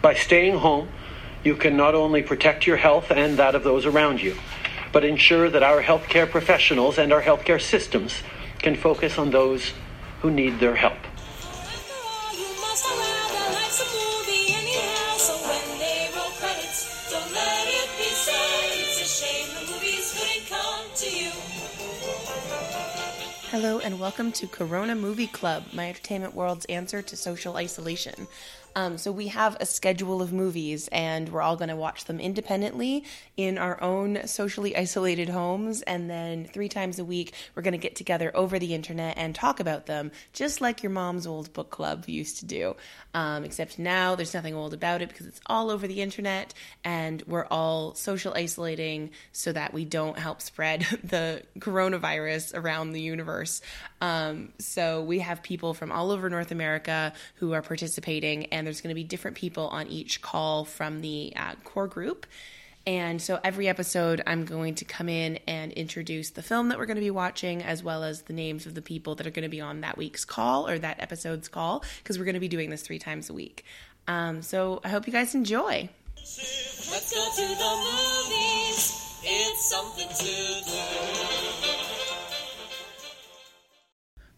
By staying home, you can not only protect your health and that of those around you, but ensure that our healthcare professionals and our healthcare systems can focus on those who need their help. Hello and welcome to Corona Movie Club, my entertainment world's answer to social isolation. Um, so we have a schedule of movies, and we're all going to watch them independently in our own socially isolated homes. And then three times a week, we're going to get together over the internet and talk about them, just like your mom's old book club used to do. Um, except now there's nothing old about it because it's all over the internet, and we're all social isolating so that we don't help spread the coronavirus around the universe. Um, so we have people from all over North America who are participating, and there's going to be different people on each call from the uh, core group. And so every episode, I'm going to come in and introduce the film that we're going to be watching, as well as the names of the people that are going to be on that week's call or that episode's call, because we're going to be doing this three times a week. Um, so I hope you guys enjoy. Let's go to the movies. It's something to do.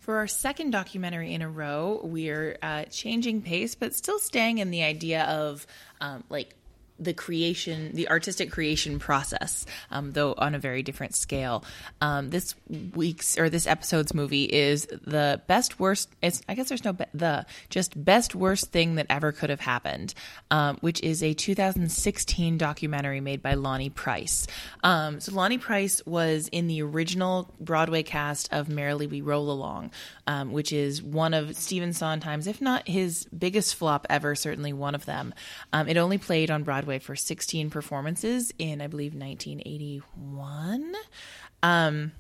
For our second documentary in a row, we're uh, changing pace, but still staying in the idea of um, like the creation, the artistic creation process, um, though on a very different scale. Um, this week's or this episode's movie is the best worst. It's I guess there's no be- the just best worst thing that ever could have happened, um, which is a 2016 documentary made by Lonny Price. Um, so Lonny Price was in the original Broadway cast of Merrily We Roll Along, um, which is one of Stephen Sondheim's, if not his biggest flop ever, certainly one of them. Um, it only played on Broadway for 16 performances in, I believe, 1981. Um,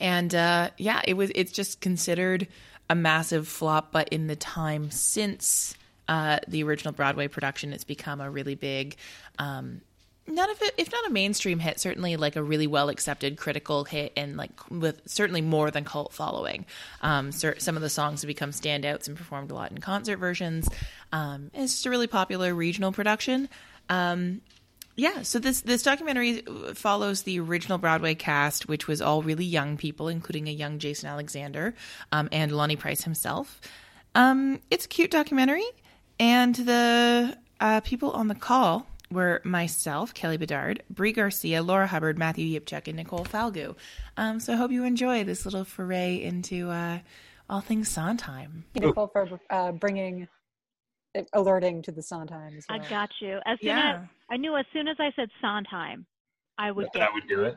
and uh, yeah, it was. It's just considered a massive flop, but in the time since uh, the original Broadway production, it's become a really big. Um, not if it, if not a mainstream hit, certainly like a really well accepted critical hit, and like with certainly more than cult following. Um, some of the songs have become standouts and performed a lot in concert versions. Um, it's just a really popular regional production. Um, yeah, so this this documentary follows the original Broadway cast, which was all really young people, including a young Jason Alexander um, and Lonny Price himself. Um, it's a cute documentary, and the uh, people on the call were myself, Kelly Bedard, Brie Garcia, Laura Hubbard, Matthew Yipchuk, and Nicole Falgu. Um, so I hope you enjoy this little foray into uh, all things Sondheim. Thank you, Nicole for uh, bringing alerting to the Sondheim well. I got you. As soon yeah. as I knew, as soon as I said Sondheim, I would. That would do it.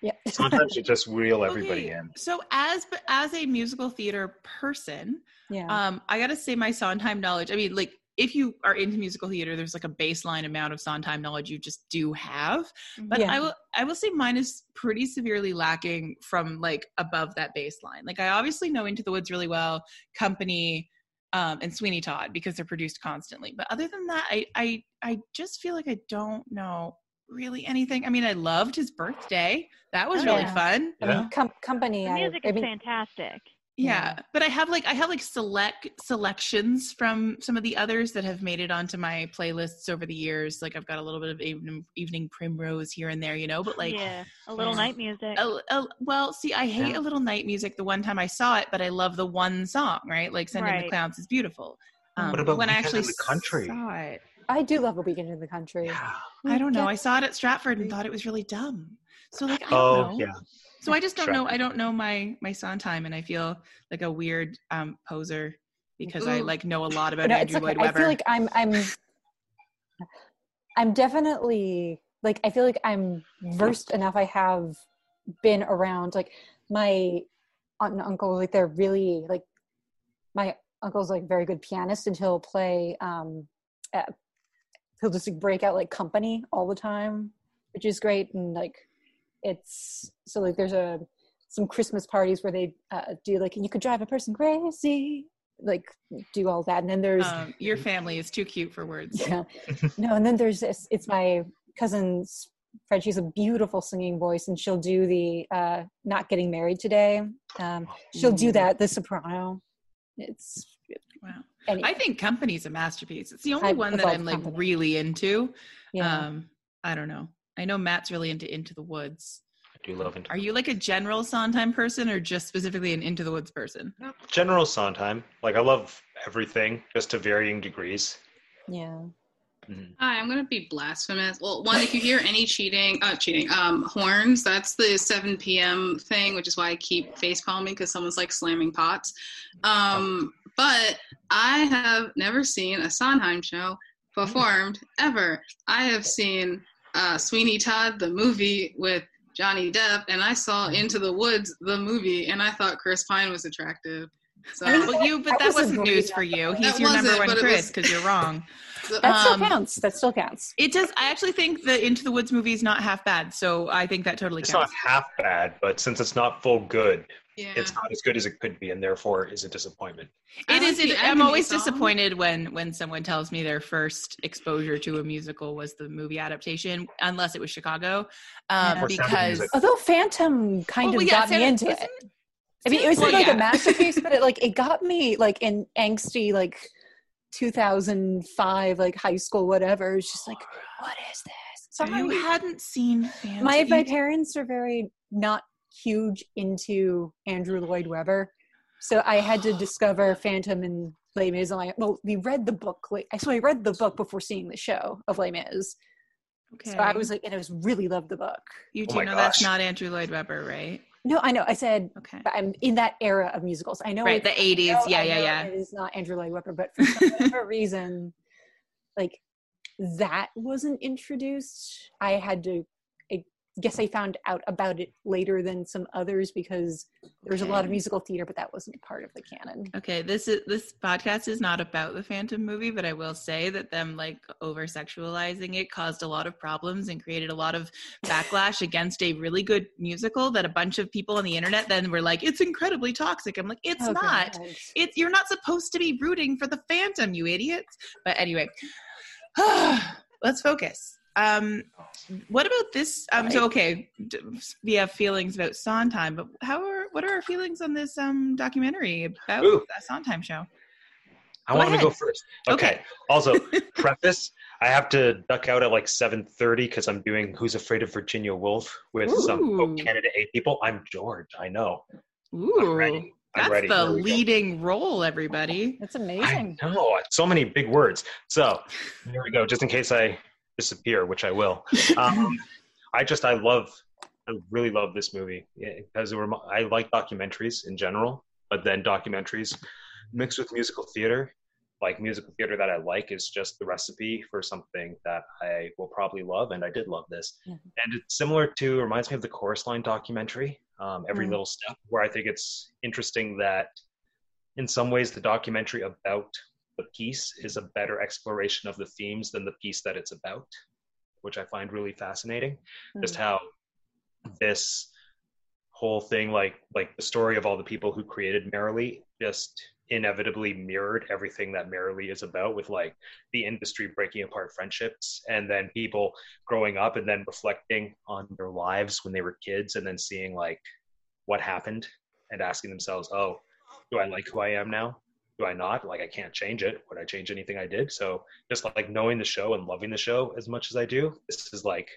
Yeah. Sometimes you just reel everybody okay. in. So as as a musical theater person, yeah. um, I gotta say my Sondheim knowledge. I mean, like if you are into musical theater, there's like a baseline amount of Sondheim knowledge you just do have. Mm-hmm. But yeah. I will I will say mine is pretty severely lacking from like above that baseline. Like I obviously know Into the Woods really well, Company, um, and Sweeney Todd because they're produced constantly. But other than that, I I I just feel like I don't know really anything. I mean, I loved his birthday. That was oh, really yeah. fun. I mean, com- company. The music I, is I mean, fantastic yeah, yeah, but i have like i have like select selections from some of the others that have made it onto my playlists over the years. Like i've got a little bit of evening, evening primrose here and there you know but like yeah a little night music. A, a, well see i hate yeah. a little night music the one time i saw it but i love the one song right? Like sending right. the clowns is beautiful. Um, what about when i actually the country? saw it i do love a weekend in the country. Yeah. i don't know. I saw it at stratford and thought it was really dumb. So like I don't oh know. yeah so I just don't know. I don't know my my Sondheim, and I feel like a weird um, poser because Ooh. I like know a lot about no, Andrew Lloyd Webber. I feel like I'm I'm I'm definitely like I feel like I'm versed enough. I have been around like my aunt and uncle. Like they're really like my uncle's like very good pianist, and he'll play. um at, He'll just like, break out like company all the time, which is great. And like it's so like there's a some Christmas parties where they uh, do like you could drive a person crazy, like do all that, and then there's um, your family is too cute for words. Yeah, no, and then there's this. It's my cousin's friend. She's a beautiful singing voice, and she'll do the uh, "Not Getting Married Today." Um, she'll do that. The soprano. It's wow. anyway. I think Company's a masterpiece. It's the only I one that I'm like company. really into. Yeah. Um, I don't know. I know Matt's really into Into the Woods. I do love Into. Are you like a general Sondheim person, or just specifically an Into the Woods person? General Sondheim. Like I love everything, just to varying degrees. Yeah. Mm-hmm. Hi, I'm gonna be blasphemous. Well, one, if you hear any cheating, uh, cheating, um, horns, that's the 7 p.m. thing, which is why I keep face palming because someone's like slamming pots. Um, but I have never seen a Sondheim show performed ever. I have seen uh, Sweeney Todd, the movie with Johnny Depp, and I saw Into the Woods, the movie, and I thought Chris Pine was attractive. So, well, you, but that, that wasn't news for you. He's your number one Chris because you're wrong. that still um, counts. That still counts. It does. I actually think the Into the Woods movie is not half bad. So I think that totally it's counts. not half bad, but since it's not full good, yeah. it's not as good as it could be, and therefore is a disappointment. It is. It, I'm always song. disappointed when when someone tells me their first exposure to a musical was the movie adaptation, unless it was Chicago, um, yeah. because although Phantom kind well, of yeah, got me into it. I mean, it was well, like yeah. a masterpiece, but it like it got me like in angsty like 2005 like high school whatever. It's just like, what is this? Sorry, you hadn't seen Phantom. My my parents are very not huge into Andrew Lloyd Webber, so I had to discover Phantom and Les Mis. On my well, we read the book. Like, so I read the book before seeing the show of Les Mis. Okay. So I was like, and I was really loved the book. You oh do oh know gosh. that's not Andrew Lloyd Webber, right? No, I know. I said okay. I'm in that era of musicals. I know right the 80s. Know, yeah, yeah, yeah. It is not Andrew Lloyd Webber, but for some reason, like that wasn't introduced. I had to guess I found out about it later than some others because there's okay. a lot of musical theater, but that wasn't part of the canon. Okay, this is this podcast is not about the Phantom movie, but I will say that them like over sexualizing it caused a lot of problems and created a lot of backlash against a really good musical that a bunch of people on the internet then were like, it's incredibly toxic. I'm like, it's oh, not. God. It's you're not supposed to be rooting for the Phantom, you idiots. But anyway, let's focus. Um, what about this? Um, so okay, we have feelings about Sondheim, but how are what are our feelings on this um documentary about Ooh. a Sondheim show? I want to go first. Okay. okay. also, preface: I have to duck out at like seven thirty because I'm doing "Who's Afraid of Virginia Woolf" with Ooh. some Canada A people. I'm George. I know. Ooh. I'm ready. I'm That's ready. the leading go. role, everybody. That's amazing. I know. So many big words. So here we go. Just in case I disappear, which I will. Um, I just I love I really love this movie because I like documentaries in general, but then documentaries mixed with musical theater, like musical theater that I like is just the recipe for something that I will probably love, and I did love this. Mm-hmm. And it's similar to reminds me of the Chorus Line documentary, um, Every mm-hmm. Little Step, where I think it's interesting that in some ways the documentary about the piece is a better exploration of the themes than the piece that it's about, which I find really fascinating. Mm. Just how this whole thing, like like the story of all the people who created Merrily, just inevitably mirrored everything that Merrily is about, with like the industry breaking apart friendships, and then people growing up and then reflecting on their lives when they were kids, and then seeing like what happened and asking themselves, "Oh, do I like who I am now?" Do I not? Like, I can't change it. Would I change anything I did? So, just like knowing the show and loving the show as much as I do, this is like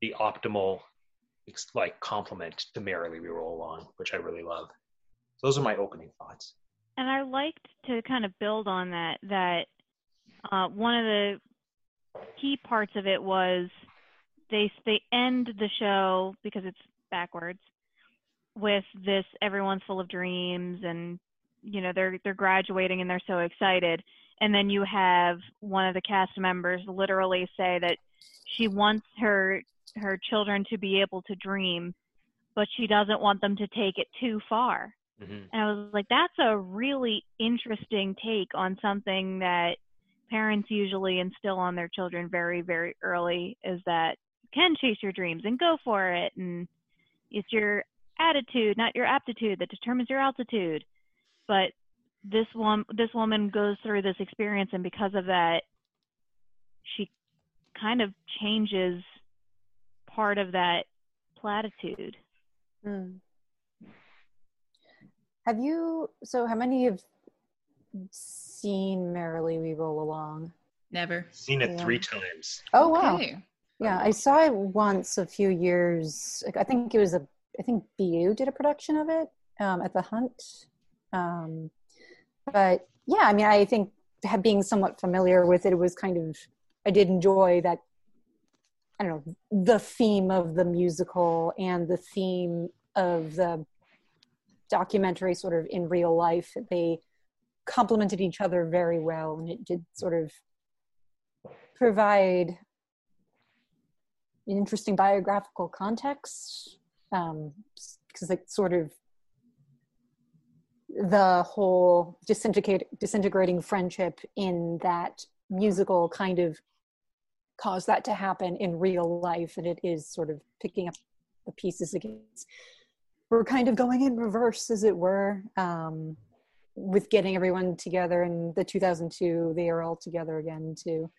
the optimal, like, complement to Merrily We Roll On, which I really love. Those are my opening thoughts. And I liked to kind of build on that. That uh, one of the key parts of it was they they end the show because it's backwards with this everyone's full of dreams and you know they're they're graduating and they're so excited. And then you have one of the cast members literally say that she wants her her children to be able to dream but she doesn't want them to take it too far. Mm-hmm. and i was like that's a really interesting take on something that parents usually instill on their children very very early is that you can chase your dreams and go for it. And it's your attitude not your aptitude that determines your altitude but this one this woman goes through this experience and because of that she kind of changes part of that platitude mm. have you so how many of seen Merrily We Roll Along. Never. Seen it Yeah. three times. Oh wow! Yeah, I saw it once a few years. I think it was a. I think BU did a production of it um, at the Hunt. Um, but yeah, I mean, I think being somewhat familiar with it, it was kind of. I did enjoy that. I don't know the theme of the musical and the theme of the documentary, sort of in real life. They complemented each other very well, and it did sort of provide an interesting biographical context um because like sort of the whole disintegrating friendship in that musical kind of caused that to happen in real life and it is sort of picking up the pieces again. We're kind of going in reverse as it were um with getting everyone together in the 2002 they are all together again to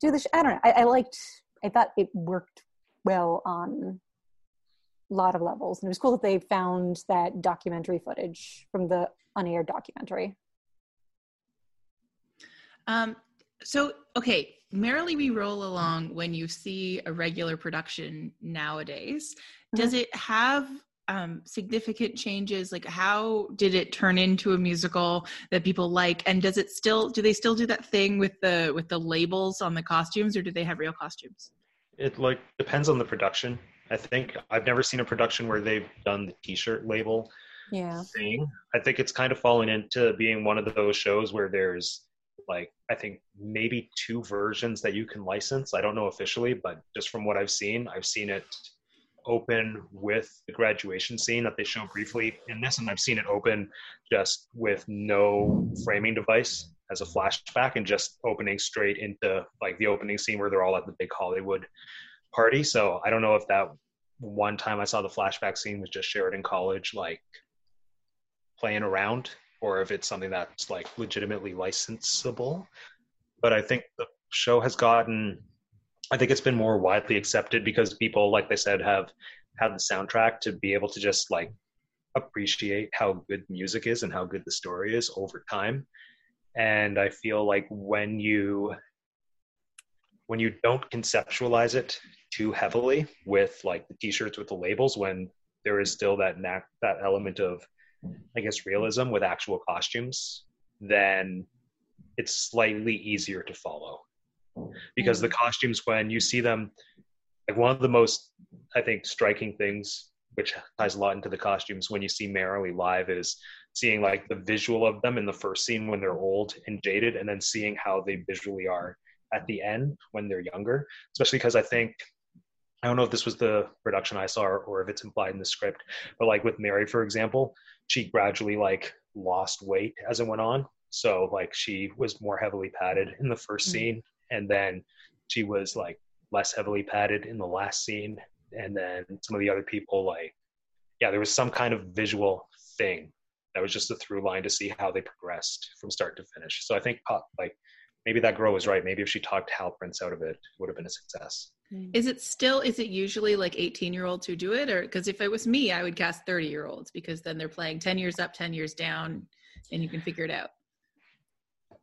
do this. I don't know I, I liked i thought it worked well on lot of levels and it was cool that they found that documentary footage from the unaired documentary Um, so, okay, merrily we roll along when you see a regular production nowadays. Does it have um, significant changes? Like, how did it turn into a musical that people like? And does it still? Do they still do that thing with the with the labels on the costumes, or do they have real costumes? It like depends on the production. I think I've never seen a production where they've done the T-shirt label yeah thing. I think it's kind of fallen into being one of those shows where there's like I think maybe two versions that you can license. I don't know officially, but just from what I've seen, I've seen it open with the graduation scene that they show briefly in this, and I've seen it open just with no framing device as a flashback and just opening straight into like the opening scene where they're all at the big Hollywood party. So I don't know if that one time I saw the flashback scene was just Sheridan College like playing around or if it's something that's like legitimately licensable. But I think the show has gotten I think it's been more widely accepted because people, like they said, have had the soundtrack to be able to just like appreciate how good music is and how good the story is over time. And I feel like when you when you don't conceptualize it too heavily with like the t-shirts with the labels when there is still that knack that element of I guess realism with actual costumes, then it's slightly easier to follow. Because the mm. costumes, when you see them, like one of the most, I think, striking things, which ties a lot into the costumes, when you see Merrily live, is seeing like the visual of them in the first scene when they're old and jaded, and then seeing how they visually are at the end when they're younger. Especially because I think I don't know if this was the production I saw or, or if it's implied in the script, but like with Mary, for example, she gradually like lost weight as it went on. So like she was more heavily padded in the 1st Mhm. scene, and then she was like less heavily padded in the last scene, and then some of the other people like yeah, there was some kind of visual thing that was just a through line to see how they progressed from start to finish. So I think like maybe that girl was right. Maybe if she talked Hal Prince out of it, it would have been a success. Is it still? Is it usually like eighteen year olds who do it, or because if it was me, I would cast thirty year olds because then they're playing ten years up, ten years down, and you can figure it out.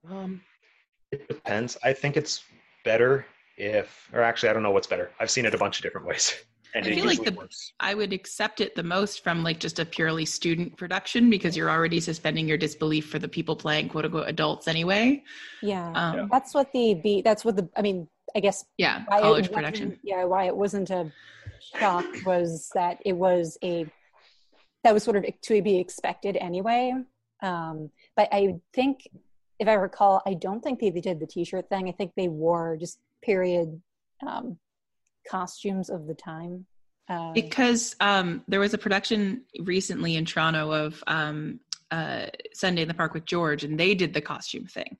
Um, it depends. I think it's better if, or actually, I don't know what's better. I've seen it a bunch of different ways, and I feel like the- works. I would accept it the most from like just a purely student production because you're already suspending your disbelief for the people playing quote unquote adults anyway. yeah Um, that's what the be that's what the i mean i guess yeah, why it college wasn't- production. Yeah, why it wasn't a shock was that it was a that was sort of to be expected anyway. Um, but I think, if I recall, I don't think they, they did the T-shirt thing. I think they wore just period um, costumes of the time. Uh, because um, there was a production recently in Toronto of um, uh, Sunday in the Park with George, and they did the costume thing,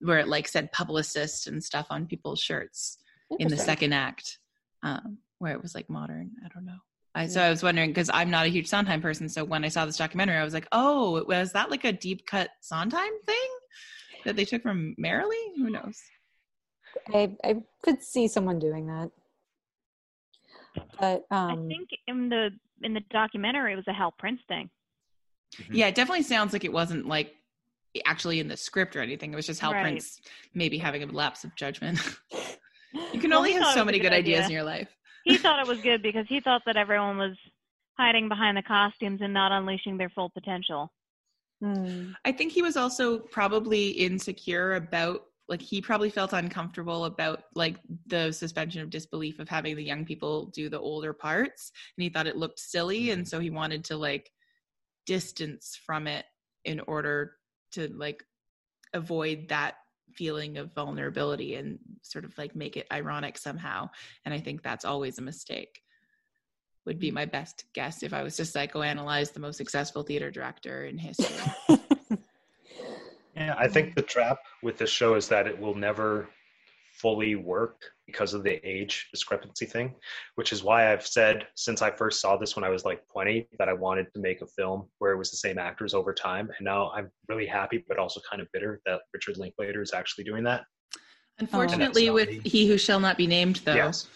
where it like said publicist and stuff on people's shirts in the second act, um, where it was like modern. I don't know. I, so I was wondering because I'm not a huge Sondheim person, so when I saw this documentary, I was like, "Oh, was that like a deep cut Sondheim thing that they took from Merrily? Who knows?" I, I could see someone doing that. But um, I think in the in the documentary it was a Hal Prince thing. Mhm. Yeah, it definitely sounds like it wasn't like actually in the script or anything. It was just Hal Right. Prince maybe having a lapse of judgment. you can Well, only have so many good good ideas in your life. he thought it was good because he thought that everyone was hiding behind the costumes and not unleashing their full potential. Mm. I think he was also probably insecure about like he probably felt uncomfortable about like the suspension of disbelief of having the young people do the older parts and he thought it looked silly and mm-hmm. so he wanted to like distance from it in order to like avoid that feeling of vulnerability and sort of like make it ironic somehow and i think that's always a mistake. Would be mm. my best guess if i was to psychoanalyze the most successful theater director in history Yeah, I think the trap with this show is that it will never fully work because of the age discrepancy thing, which is why I've said since I first saw this when I was like 20 that I wanted to make a film where it was the same actors over time. And now I'm really happy, but also kind of bitter that Richard Linklater is actually doing that. Unfortunately, oh. with me. He Who Shall Not Be Named, though. Yes.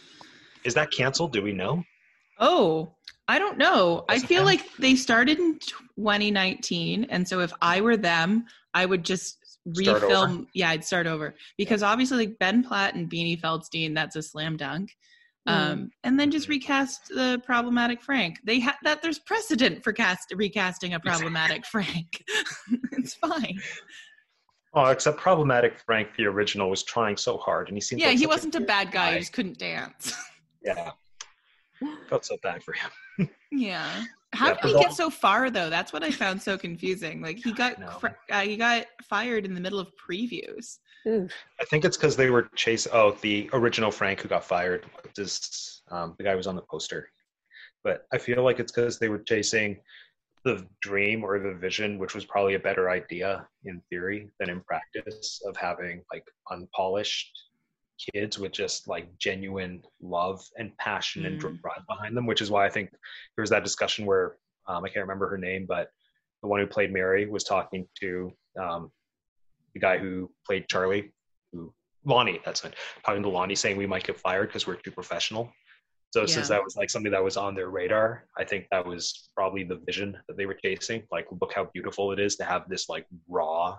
Is that canceled? Do we know? Oh, I don't know. I Is it feel them? like they started in 2019, and so if I were them, I would just refilm. Yeah, I'd start over because obviously, like Ben Platt and Beanie Feldstein, that's a slam dunk. Um, and then just recast the problematic Frank. They had that. There's precedent for cast recasting a problematic Frank. it's fine. Oh, except problematic Frank, the original, was trying so hard, and he seemed Yeah, like he wasn't a bad guy. guy. He just couldn't dance. Yeah, felt so bad for him. Yeah. How Yeah, did he but get so far though? That's what I found so confusing. Like he got cr- uh, he got fired in the middle of previews. Ooh. I think it's because they were chasing. Oh, the original Frank who got fired is um, the guy who was on the poster. But I feel like it's because they were chasing the dream or the vision, which was probably a better idea in theory than in practice of having like unpolished kids with just like genuine love and passion and Mm. drive behind them. Which is why I think there was that discussion where um, I can't remember her name, but the one who played Mary was talking to um, the guy who played Charlie, who Lonny, that's it, talking to Lonny saying we might get fired because we're too professional. So since that was like something that was on their radar, I think that was probably the vision that they were chasing. Like, look how beautiful it is to have this like raw,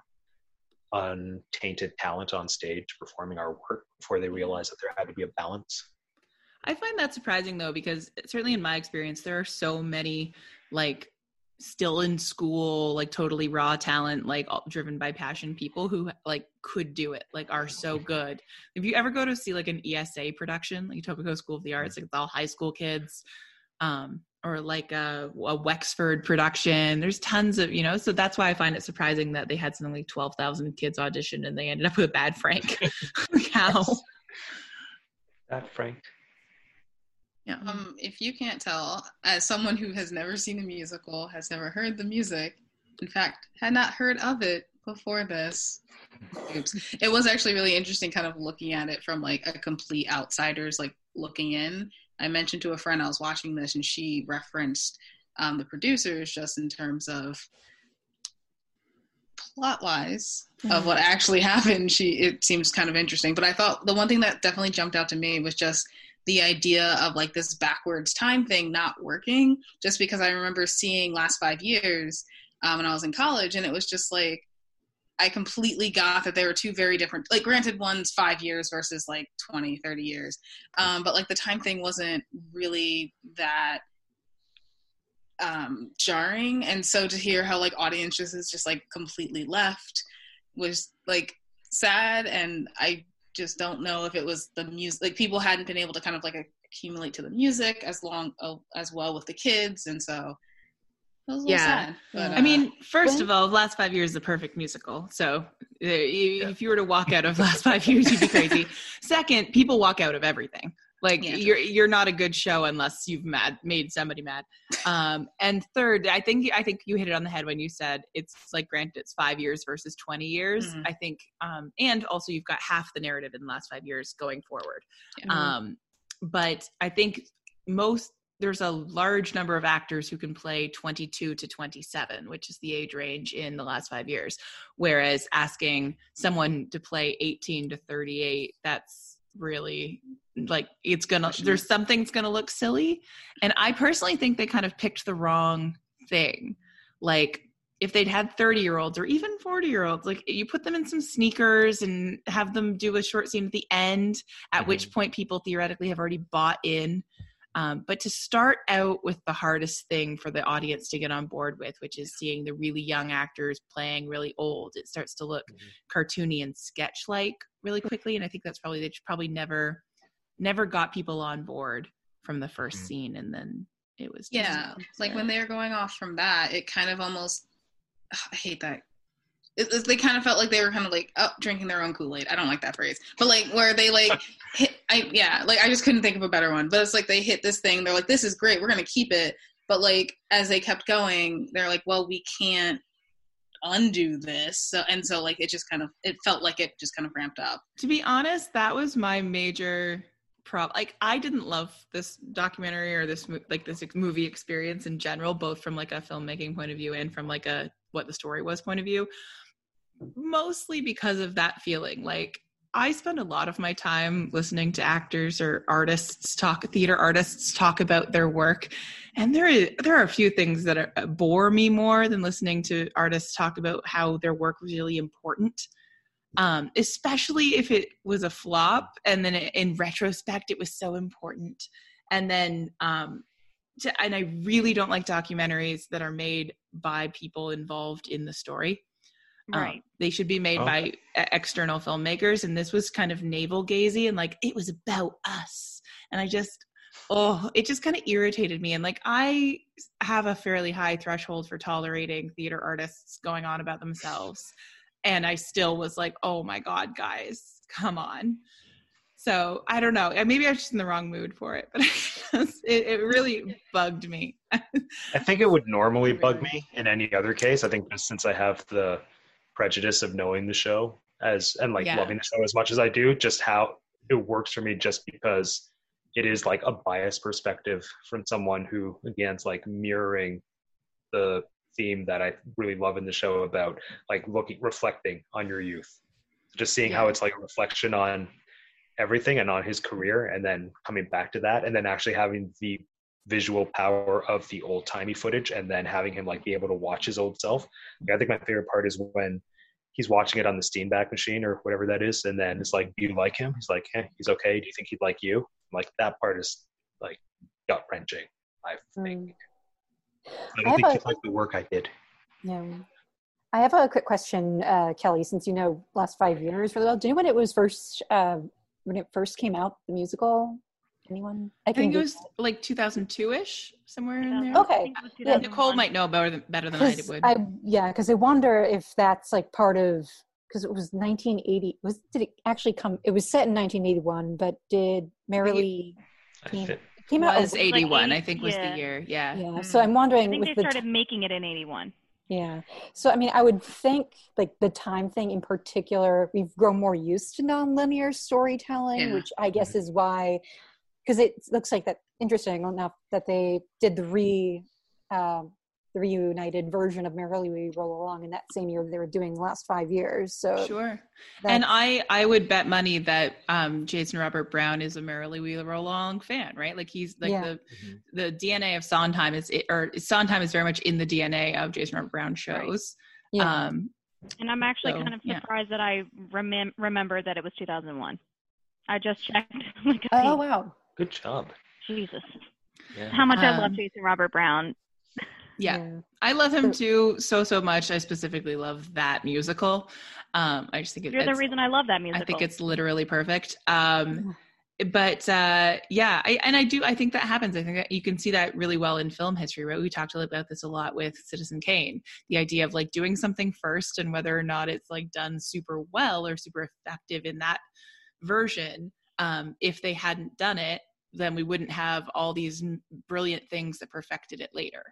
untainted talent on stage performing our work before they realized that there had to be a balance. I find that surprising though because certainly in my experience there are so many like still in school like totally raw talent like all- driven by passion people who like could do it like are so good. If you ever go to see like an ESA production, like Etobicoke School of the Arts, like it's all high school kids um or like a, a Wexford production. There's tons of, you know, so that's why I find it surprising that they had something like 12,000 kids audition and they ended up with Bad Frank. Like, How? That Frank. Yeah. Um, if you can't tell, as someone who has never seen a musical, has never heard the music, in fact, had not heard of it before this. Oops. It was actually really interesting kind of looking at it from like a complete outsider's like looking in. I mentioned to a friend I was watching this and she referenced um, the producers just in terms of plot wise of what actually happened. She it seems kind of interesting. But I thought the one thing that definitely jumped out to me was just the idea of like this backwards time thing not working just because i remember seeing last five years um, when i was in college and it was just like i completely got that they were two very different like granted one's five years versus like 20 30 years. Um, but like the time thing wasn't really that um, jarring. And so to hear how like audiences is just like completely left was like sad. And i just don't know if it was the music like people hadn't been able to kind of like accumulate to the music as long uh, as well with the kids. And so it was a little Yeah. sad but, I mean, first When- of all, the last five years is a perfect musical. So uh, you- if you were to walk out of the last five years, you'd be crazy. Second, people walk out of everything. Like Yeah, you're you're not a good show unless you've mad made somebody mad. Um, and third, I think I think you hit it on the head when you said it's like granted it's five years versus twenty years. Mhm. I think, um, and also you've got half the narrative in the last five years going forward. Yeah. Um, but I think most there's a large number of actors who can play 22 to 27, which is the age range in the last five years. Whereas asking someone to play 18 to 38, that's really like it's gonna there's something's gonna look silly. And I personally think they kind of picked the wrong thing. Like if they'd had 30 year olds or even 40 year olds, like you put them in some sneakers and have them do a short scene at the end, at Mm-hmm. which point people theoretically have already bought in. Um, but to start out with the hardest thing for the audience to get on board with, which is seeing the really young actors playing really old, it starts to look Mhm. cartoony and sketch like really quickly. And I think that's probably, they probably never, never got people on board from the 1st Mhm. scene. And then it was, just- Yeah, like when they were going off from that, it kind of almost. I hate that. It, it- they kind of felt like they were kind of like oh, drinking their own Kool Aid. I don't like that phrase, but like where they like hit. I yeah, like I just couldn't think of a better one. But it's like they hit this thing. They're like, this is great. We're gonna keep it. But like as they kept going, they're like, well, we can't undo this. So and so like it just kind of it felt like it just kind of ramped up. to be honest that was my major problem like i didn't love this documentary or this like this ex- movie experience in general both from like a filmmaking point of view and from like a what the story was point of view mostly because of that feeling. Like i spend a lot of my time listening to actors or artists talk theater artists talk about their work. And there is there are a few things that are, bore me more than listening to artists talk about how their work was really important. Um, especially if it was a flop and then it, in retrospect it was so important. And then um, to, and i really don't like documentaries that are made by people involved in the story Um, Right. they should be made Oh. by e- external filmmakers and this was kind of navel gazy and like it was about us and i just oh it just kind of irritated me and like i have a fairly high threshold for tolerating theater artists going on about themselves and I still was like, "Oh my god, guys, come on!" So I don't know. Uh, Maybe I was just in the wrong mood for it, but it, it really bugged me. I think it would normally bug me in any other case. I think just since I have the prejudice of knowing the show as and like Yeah. loving the show as much as I do, just how it works for me just because it is like a biased perspective from someone who again is like mirroring the theme that I really love in the show about like looking reflecting on your youth. Just seeing how it's like a reflection on everything and on his career and then coming back to that and then actually having the visual power of the old timey footage and then having him like be able to watch his old self. Like, I think my favorite part is when he's watching it on the Steenbeck machine or whatever that is, and then it's like, "Do you like him?" He's like, "Eh, he's okay. Do you think he'd like you?" Like that part is like gut wrenching. I think. Mm. I I don't have think a- he liked the work I did. Yeah. I have a quick question, uh, Kelly, since you know last five years really well. Do you know when it was first uh, when it first came out, the musical? Anyone? I think it do- was like 2002ish, somewhere in there. Okay. I think it was Yeah, Nicole might know better than, better than I 'cause would. I yeah, because I wonder if that's like part of because it was 1980. Was did it actually come? It was set in 1981, but did Merrily I came, fit. came out? was a- 81, I 80 think was yeah. the year. Yeah. yeah, so hmm. I'm wondering I think with they the started making it in 81. Yeah. So I mean, I would think like the time thing in particular, we've grown more used to nonlinear storytelling, Yeah. which I guess is why, because it looks like that interesting enough that they did the re, um, the reunited version of Merrily We Roll Along in that same year that they were doing the last five years. So Sure. And I I would bet money that um, Jason Robert Brown is a Merrily We Roll Along fan, right? Like he's like Yeah. the the DNA of Sondheim is or Sondheim is very much in the DNA of Jason Robert Brown shows. yeah. Um, And I'm actually So, kind of yeah. surprised that I remem- remembered that it was 2001. I just checked. like, oh wow. Good job. Jesus. Yeah. How much I Um, love Jason Robert Brown. yeah. I love him too so so much. I specifically love that musical. Um, I just think it, You're the reason I love that musical. I think it's literally perfect. Um, but uh, yeah, I, and I do. I think that happens. I think that you can see that really well in film history. Right? We talked about this a lot with Citizen Kane. The idea of like doing something first, and whether or not it's like done super well or super effective in that version. Um, if they hadn't done it, then we wouldn't have all these brilliant things that perfected it later.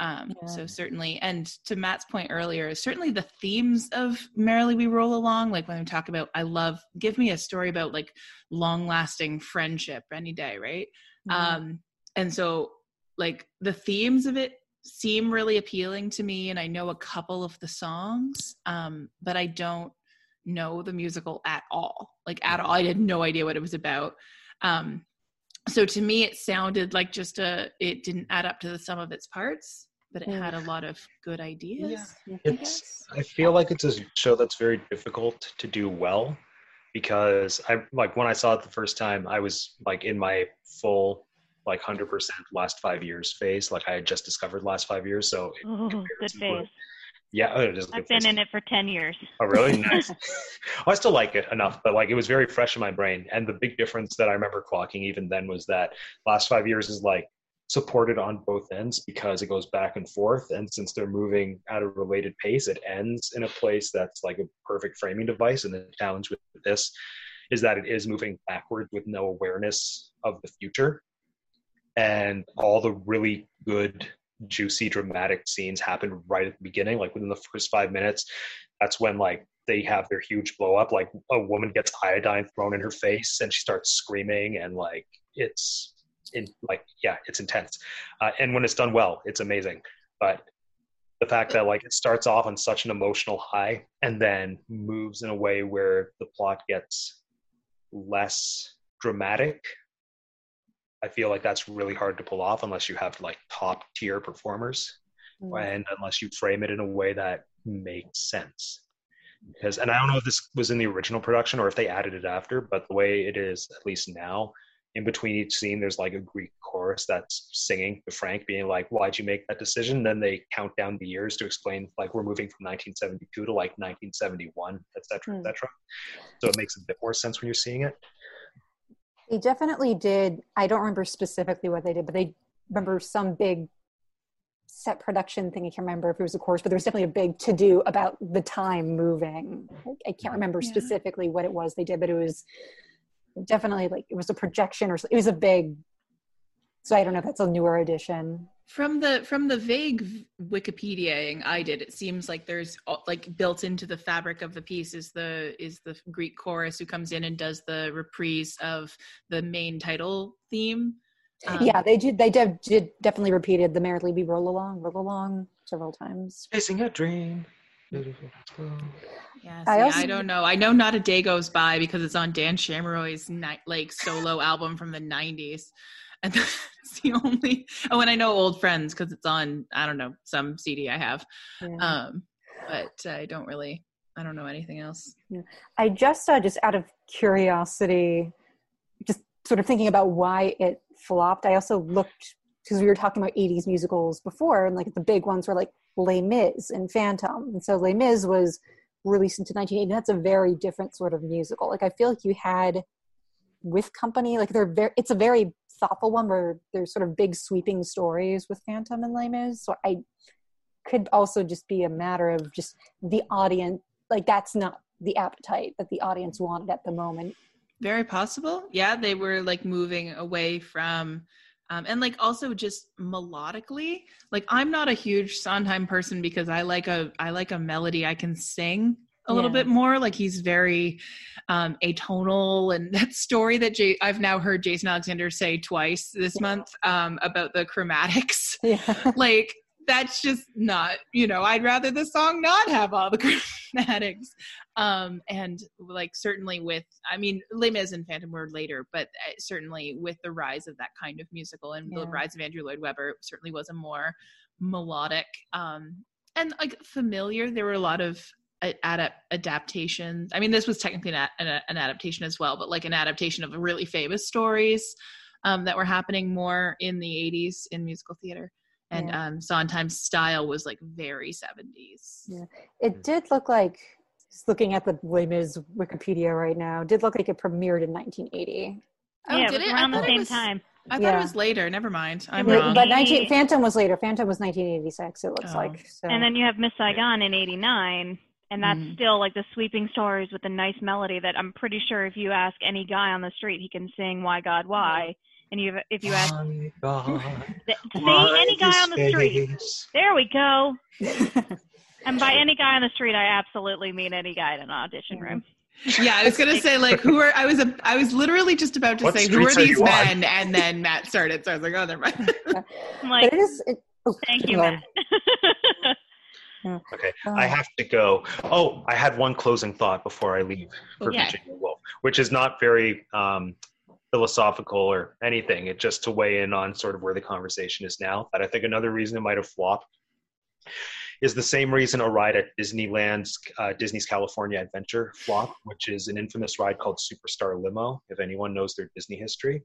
Um, Yeah. So certainly, and to Matt's point earlier, certainly the themes of Merrily We Roll Along, like when we talk about, I love, give me a story about like long lasting friendship any day, right? Um, and so like the themes of it seem really appealing to me, and I know a couple of the songs, um, but I don't know the musical at all, like at all. I had no idea what it was about. Um, so to me, it sounded like just a, it didn't add up to the sum of its parts but it Mm. had a lot of good ideas. I It's guess. I feel like it's a show that's very difficult to do well because I like when I saw it the first time, I was like in my full like hundred percent last five years phase. Like I had just discovered last five years, so it- Ooh, good comparison phase. Yeah, oh, it is I've been phase. in it for 10 years. Oh, really? Nice. I still like it enough, but like it was very fresh in my brain. And the big difference that I remember clocking even then was that last five years is like supported on both ends because it goes back and forth. And since they're moving at a related pace, it ends in a place that's like a perfect framing device. And the challenge with this is that it is moving backward with no awareness of the future. And all the really good, juicy, dramatic scenes happen right at the beginning, like within the first five minutes. That's when like they have their huge blow up like a woman gets iodine thrown in her face and she starts screaming and like it's in like yeah it's intense. Uh, and when it's done well it's amazing. But the fact that like it starts off on such an emotional high and then moves in a way where the plot gets less dramatic i feel like that's really hard to pull off unless you have like top tier performers Mm. and unless you frame it in a way that makes sense because and i don't know if this was in the original production or if they added it after but the way it is at least now in between each scene there's like a greek chorus that's singing to frank being like why'd you make that decision then they count down the years to explain like we're moving from 1972 to like 1971 etc Hmm. etc so it makes a bit more sense when you're seeing it They definitely did. I don't remember specifically what they did, but they remember some big set production thing. I can't remember if it was a course, but there was definitely a big to do about the time moving. I can't remember Yeah. specifically what it was they did, but it was definitely like it was a projection or it was a big. So I don't know if that's a newer edition. From the from the vague v- Wikipediaing I did, it seems like there's uh, like built into the fabric of the piece is the is the Greek chorus who comes in and does the reprise of the main title theme. Um, yeah, they did. They did, did definitely repeated the "Merrily We Roll Along, Roll Along" several times. chasing a dream beautiful Yeah, I see, I, also- don't know. I know not a day goes by because it's on Dan Shamroy's night like solo album from the '90s, and that's the only. Oh, and I know Old Friends because it's on. I don't know some CD I have, Yeah. um, but I don't really. I don't know anything else. I just uh, just out of curiosity, just sort of thinking about why it flopped. I also looked because we were talking about '80s musicals before, and like the big ones were like Les Mis and Phantom, and so Les Mis was released into 1980. and That's a very different sort of musical. Like I feel like you had with Company, like they're very. It's a very thoughtful one where there's sort of big sweeping stories with Phantom and Les Mis. So I could also just be a matter of just the audience like that's not the appetite that the audience wanted at the moment Very possible. Yeah, they were like moving away from um, and like also just melodically. Like I'm not a huge Sondheim person because I like a I like a melody I can sing a little Yeah. bit more. Like he's very um atonal and that story that Jay, I've now heard Jason Alexander say twice this month um about the chromatics. yeah like that's just not you know i'd rather the song not have all the chromatics um and like certainly with i mean les mis and phantom were later but uh, certainly with the rise of that kind of musical and the rise of andrew lloyd webber certainly was a more melodic um and like familiar there were a lot of adapt adaptations i mean this was technically an, a- an, an adaptation as well but like an adaptation of really famous stories um, that were happening more in the 80s in musical theater and Yeah. um Sondheim's style was like very 70s. Yeah. it did look like just looking at the Les Mis wikipedia right now did look like it premiered in 1980 Oh, yeah, did was it? I around the thought it same was- time. I thought Yeah. it was later. Never mind. I'm Wait, wrong. but 19 phantom was later phantom was 1986 it looks Oh. like so And then you have Miss Saigon in 89, and that's Mhm. still like the sweeping stories with a nice melody that I'm pretty sure if you ask any guy on the street, he can sing Why God Why. And you if you ask God, see any guy on the this street. face? There we go. And by any guy on the street, I absolutely mean any guy in an audition room. yeah, I was gonna say like who are I was a I was literally just about to What say who are streets are these on? men, and then Matt started, so I was like, oh, never mind. I'm like, but it is it, oh, thank you, go Matt. Okay, Uh, I have to go. Oh, I had one closing thought before I leave for Okay. Virginia Woolf, which is not very um, philosophical or anything. It just to weigh in on sort of where the conversation is now. But I think another reason it might have flopped is the same reason a ride at Disneyland's uh, Disney's California Adventure flopped, which is an infamous ride called Superstar Limo. If anyone knows their Disney history,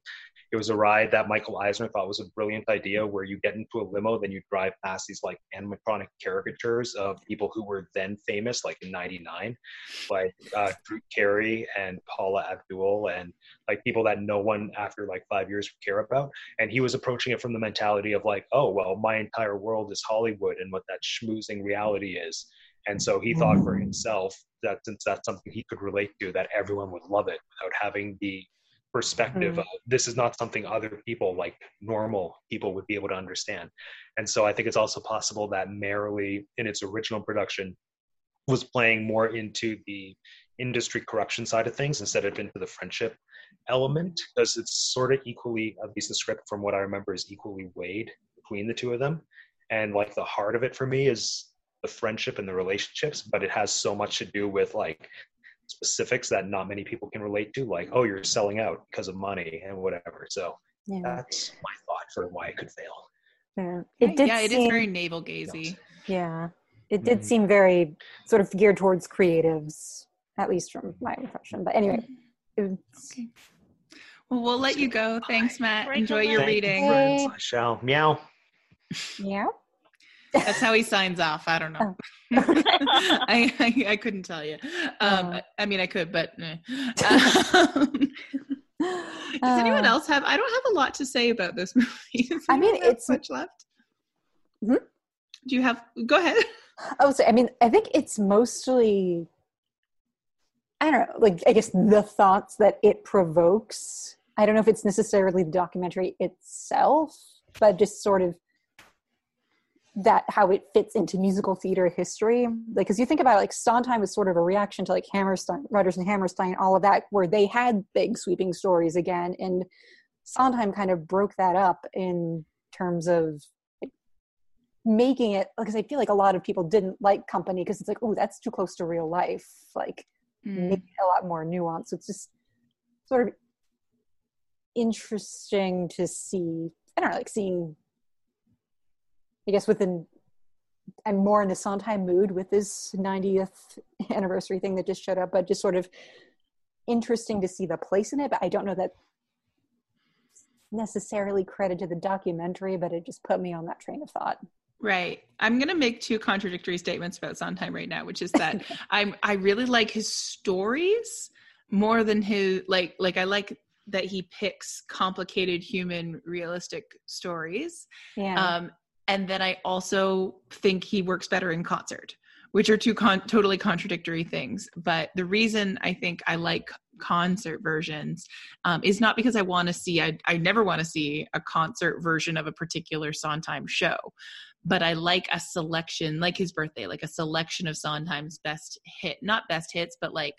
it was a ride that Michael Eisner thought was a brilliant idea, where you get into a limo, then you drive past these like animatronic caricatures of people who were then famous, like in '99, like uh, Drew Carey and Paula Abdul, and like people that no one after like five years would care about. And he was approaching it from the mentality of like, oh well, my entire world is Hollywood, and what that schmoozing reality is. And so he thought for himself that since that's something he could relate to, that everyone would love it without having the perspective Mhm. of this is not something other people like normal people would be able to understand. And so I think it's also possible that Merrily in its original production was playing more into the industry corruption side of things instead of into the friendship element because it's sort of equally at least the script from what I remember is equally weighed between the two of them and like the heart of it for me is the friendship and the relationships but it has so much to do with like specifics that not many people can relate to like oh you're selling out because of money and whatever so Yeah. that's my thought for why it could fail yeah. It did yeah, it is seem, very navel gazy. yeah. It did Mhm. seem very sort of geared towards creatives, at least from my impression. But anyway, it's, Okay. Well, we'll let you go. Thanks, Matt. Break Enjoy your leg. Thank you, reading. friends. I shall meow yeah. That's how he signs off. I don't know. Oh. I, I I couldn't tell you. Um, Oh. I mean, I could, but eh. Um, does anyone Uh, else have? I don't have a lot to say about this movie. I mean, it's- much left. Hmm? Do you have? Go ahead. I would say, I mean, I think it's mostly, I don't know, like, I guess the thoughts that it provokes. I don't know if it's necessarily the documentary itself, but just sort of that how it fits into musical theater history. Like, because you think about it, like, Sondheim was sort of a reaction to like Hammerstein, Rodgers and Hammerstein, all of that, where they had big sweeping stories again. And Sondheim kind of broke that up in terms of making it because I feel like a lot of people didn't like company because it's like, oh, that's too close to real life. Like Mm. make it a lot more nuanced. It's just sort of interesting to see. I don't know, like seeing. I guess within, I'm more in the Sondheim mood with this 90th anniversary thing that just showed up, but just sort of interesting to see the place in it. But I don't know that necessarily credit to the documentary, but it just put me on that train of thought. Right. I'm going to make two contradictory statements about Sondheim right now, which is that I'm I really like his stories more than his like like I like that he picks complicated human realistic stories. Yeah. Um and then I also think he works better in concert, which are two con- totally contradictory things. But the reason I think I like concert versions um, is not because I want to see, I, I never want to see a concert version of a particular Sondheim show, but I like a selection, like his birthday, like a selection of Sondheim's best hit, not best hits, but like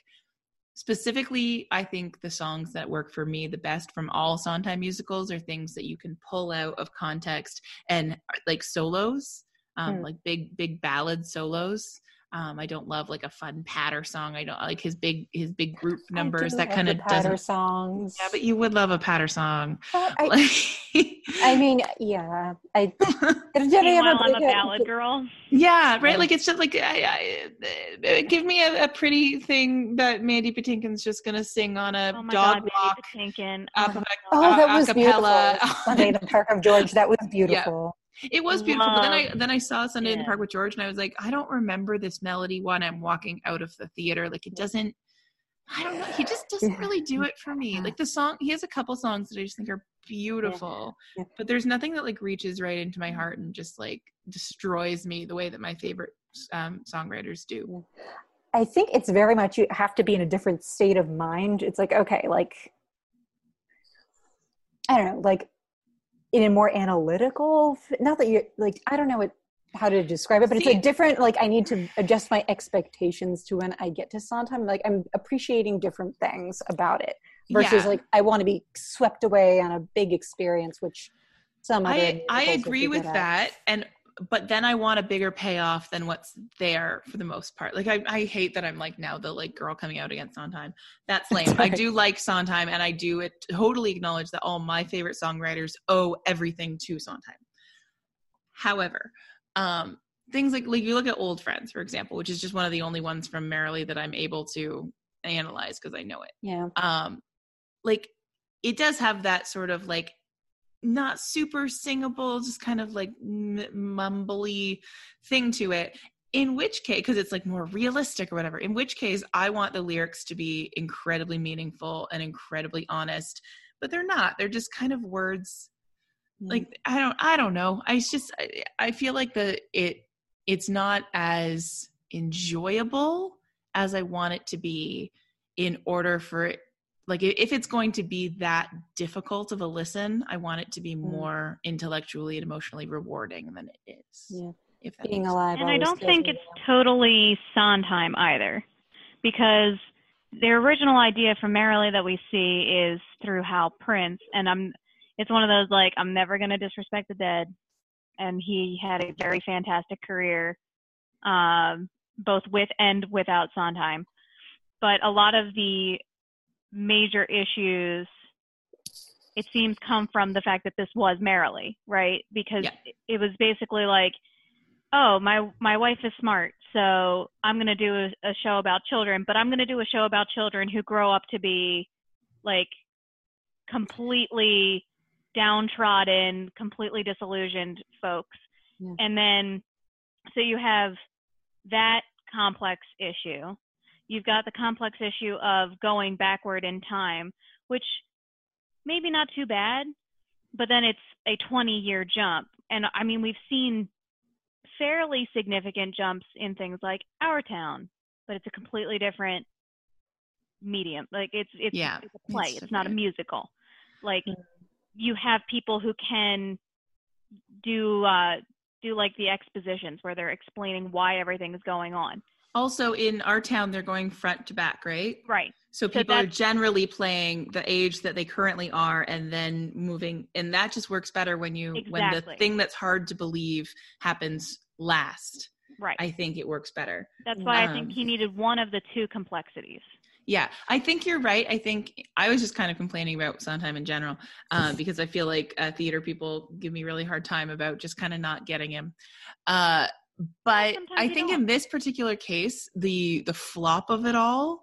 specifically i think the songs that work for me the best from all sondheim musicals are things that you can pull out of context and like solos um Hmm. like big big ballad solos um i don't love like a fun patter song i don't like his big his big group numbers that kind of patter doesn't songs. yeah but you would love a patter song But I, Like- I mean, yeah. I did Meanwhile, I'm a ballad girl. Yeah, right. Like it's just like I, I, uh, give me a, a pretty thing that Mandy Patinkin's just gonna sing on a Oh my dog God, walk. Mandy Patinkin. a- Oh, Oh, a- that was acapella. beautiful. Sunday in the Park of George. That was beautiful. It was beautiful. But then I then I saw Sunday in the. Park with George, and I was like, I don't remember this melody when I'm walking out of the theater. Like it doesn't. I don't know. He just doesn't really do it for me. Like the song, he has a couple songs that I just think are beautiful, Yeah. but there's nothing that like reaches right into my heart and just like destroys me the way that my favorite um, songwriters do. I think it's very much you have to be in a different state of mind. It's like, okay, like, I don't know, like in a more analytical, not that you're like, I don't know what, how to describe it, but it's a different, like, I need to adjust my expectations to when I get to Sondheim. Like, I'm appreciating different things about it versus Yeah. like, I want to be swept away on a big experience, which some other I I agree with good at. that, and but then I want a bigger payoff than what's there for the most part. Like I, I hate that I'm like now the like girl coming out against Sondheim. That's lame. I do like Sondheim, and I do it totally acknowledge that all my favorite songwriters owe everything to Sondheim. However, um, things like like you look at old friends for example which is just one of the only ones from merrily that i'm able to analyze because i know it Yeah. um like it does have that sort of like not super singable just kind of like m- mumbly thing to it. In which case because it's like more realistic or whatever in which case i want the lyrics to be incredibly meaningful and incredibly honest but they're not. They're just kind of words. Hmm. Like i don't i don't know. I just I, I feel like the it it's not as enjoyable as i want it to be in order for it like if it's going to be that difficult of a listen i want it to be Mm. more intellectually and emotionally rewarding than it is Yeah. if Being alive. And I don't think it's though. totally Sondheim either, because the original idea from Merrily that we see is through Hal Prince, and I'm. It's one of those like I'm never going to disrespect the dead, and he had a very fantastic career, um, both with and without Sondheim. But a lot of the major issues, it seems, come from the fact that this was Merrily, right? Because Yeah. it was basically like oh my my wife is smart so i'm going to do a, a show about children but i'm going to do a show about children who grow up to be like completely downtrodden completely disillusioned folks Yeah. and then so you have that complex issue you've got the complex issue of going backward in time which maybe not too bad but then it's a 20 year jump and i mean we've seen fairly significant jumps in things like Our Town, but it's a completely different medium. Like it's it's, Yeah, it's a play. it's It's, not a musical. Like Mm. you have people who can do uh do like the expositions where they're explaining why everything is going on. Also in our town they're going front to back right Right. So So people are generally playing the age that they currently are and then moving and that just works better when you when the thing that's hard to believe happens last. Right. I think it works better. That's why I think um, he needed one of the two complexities. Yeah, I think you're right. I think I was just kind of complaining about Sondheim in general uh, because I feel like uh, theater people give me really hard time about just kind of not getting him. Uh, but Sometimes I think don't. in this particular case, the the flop of it all,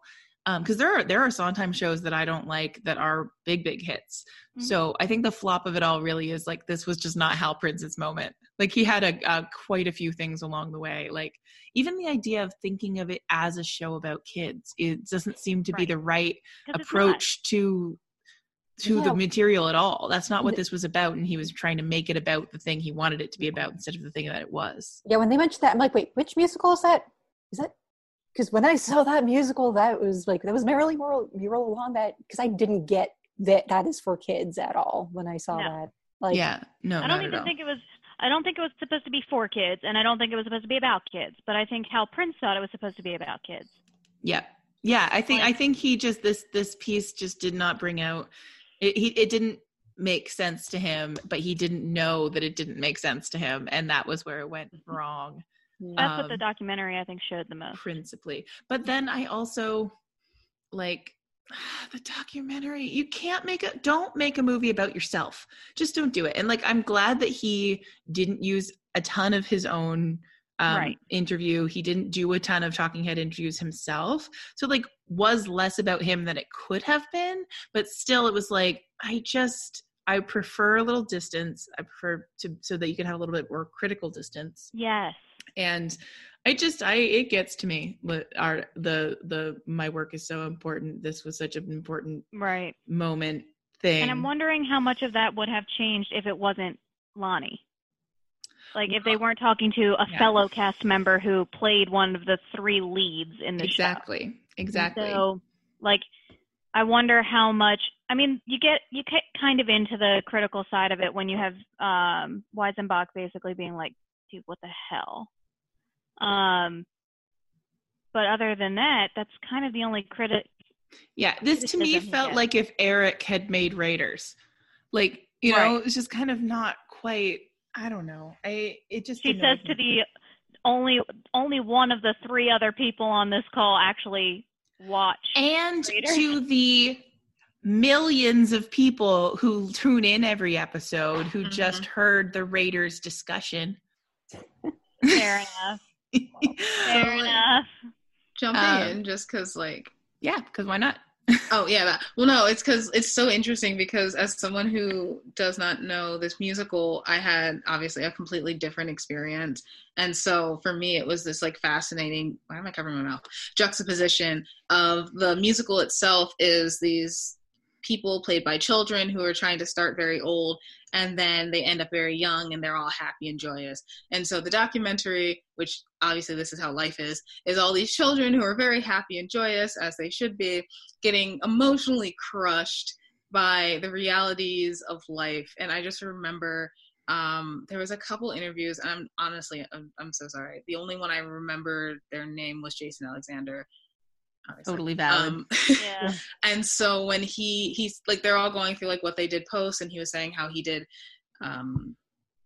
because there are there are Sondheim shows that I don't like that are big big hits. Mhm. So I think the flop of it all really is like this was just not Hal Prince's moment. Like he had a, a quite a few things along the way. Like even the idea of thinking of it as a show about kids, it doesn't seem to be the right approach to to Yeah. the material at all. That's not what this was about, and he was trying to make it about the thing he wanted it to be about instead of the thing that it was. Yeah, when they mentioned that, I'm like, wait, which musical is that? Is that? Because when I saw that musical, that was like that was Merrily Roll, you roll along that because I didn't get that that is for kids at all when I saw No. that. Like, yeah, no, I don't even think it was. I don't think it was supposed to be for kids, and I don't think it was supposed to be about kids. But I think Hal Prince thought it was supposed to be about kids. Yeah, yeah. I think I think he just this this piece just did not bring out. It, he it didn't make sense to him, but he didn't know that it didn't make sense to him, and that was where it went wrong. yeah. That's what the Um, documentary I think showed the most. principally. But then I also like the documentary. You can't make a don't make a movie about yourself. Just don't do it. And like I'm glad that he didn't use a ton of his own um, Right. interview. He didn't do a ton of talking head interviews himself. So like was less about him than it could have been, but still it was like I just I prefer a little distance. I prefer to so that you can have a little bit more critical distance Yes. and i just i it gets to me our the the my work is so important this was such an important Right. moment thing And I'm wondering how much of that would have changed if it wasn't Lonny. Like if they weren't talking to a Yeah. fellow cast member who played one of the three leads in the show. exactly exactly So, like, I wonder how much. I mean, you get you get kind of into the critical side of it when you have um, Weizenbach basically being like, "Dude, what the hell?" Um, but other than that, that's kind of the only critic. yeah this to me felt like if eric had made raiders like you know Right. it was just kind of not quite i don't know i it just She says annoyed to the only only one of the three other people on this call actually watch. and Raiders. to the millions of people who tune in every episode who Mhm. just heard the raiders discussion Fair enough. Fair enough. Jumping Um, in just because like yeah, because why not? Oh yeah, well no, it's because it's so interesting because as someone who does not know this musical, I had obviously a completely different experience, and so for me it was this like fascinating. Why am I covering my mouth? Juxtaposition of the musical itself is these people played by children who are trying to start very old and then they end up very young and they're all happy and joyous. And so the documentary which obviously this is how life is is all these children who are very happy and joyous as they should be getting emotionally crushed by the realities of life. And i just remember um, there was a couple interviews and i'm honestly I'm, I'm so sorry. The only one i remember their name was jason alexander obviously. Totally valid. Um, Yeah. and so when he he's like they're all going through like what they did post and he was saying how he did um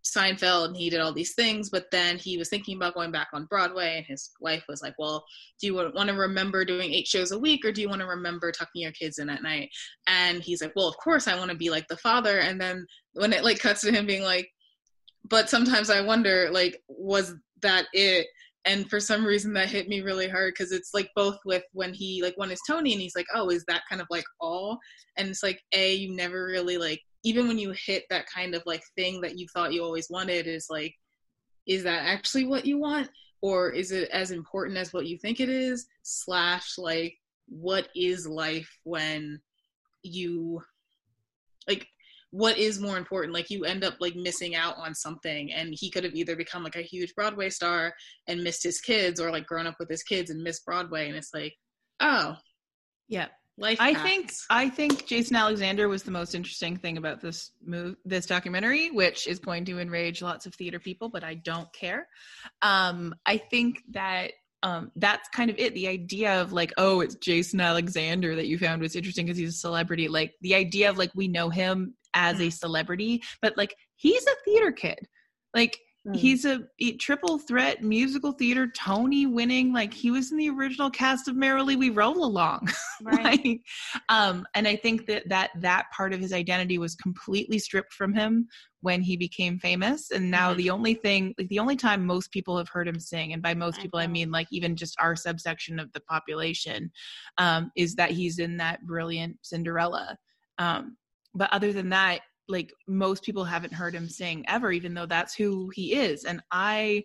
Seinfeld and he did all these things, but then he was thinking about going back on Broadway, and his wife was like, "Well, do you want to remember doing eight shows a week, or do you want to remember tucking your kids in at night?" And he's like, "Well, of course, I want to be like the father." And then when it like cuts to him being like, "But sometimes I wonder, like, was that it?" And for some reason, that hit me really hard because it's like both with when he like won his Tony, and he's like, "Oh, is that kind of like all?" And it's like, a you never really like even when you hit that kind of like thing that you thought you always wanted is like is that actually what you want or is it as important as what you think it is slash like what is life when you like what is more important like you end up like missing out on something and he could have either become like a huge broadway star and missed his kids or like grown up with his kids and missed broadway and it's like oh yeah. life I paths. think I think Jason Alexander was the most interesting thing about this move this documentary, which is going to enrage lots of theater people, but I don't care. Um, I think that um, that's kind of it. The idea of like, oh, it's Jason Alexander that you found was interesting because he's a celebrity. Like the idea of like we know him as a celebrity, but like he's a theater kid. Like Mm. he's a, a triple threat musical theater Tony winning. Like he was in the original cast of Merrily We Roll Along. Right. like um and i think that that that part of his identity was completely stripped from him when he became famous and now Mhm. the only thing like the only time most people have heard him sing and by most people i mean like even just our subsection of the population um is that he's in that brilliant cinderella um but other than that like most people haven't heard him sing ever even though that's who he is and i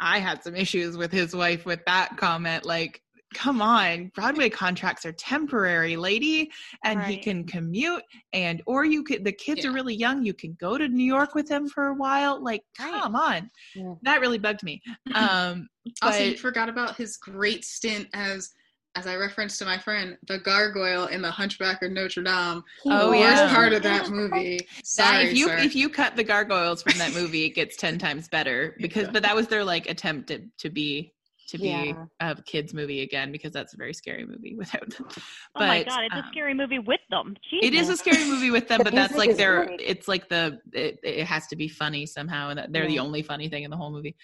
i had some issues with his wife with that comment like come on broadway contracts are temporary lady and he can commute and or you could the kids Yeah. are really young you can go to new york with him for a while like Right. come on Yeah. that really bugged me um Also, you forgot about his great stint as, as I referenced to my friend, the gargoyle in the Hunchback of Notre Dame. Oh, the yeah. worst part of that movie. that Sorry, if you sir. if you cut the gargoyles from that movie it gets 10 times better because Yeah. but that was their like attempt to, to be to be Yeah. a kids movie again because that's a very scary movie without them oh my god, it's um, a scary movie with them. it is a scary movie with them The but that's like is their great. it's like the it, it has to be funny somehow and they're the only funny thing in the whole movie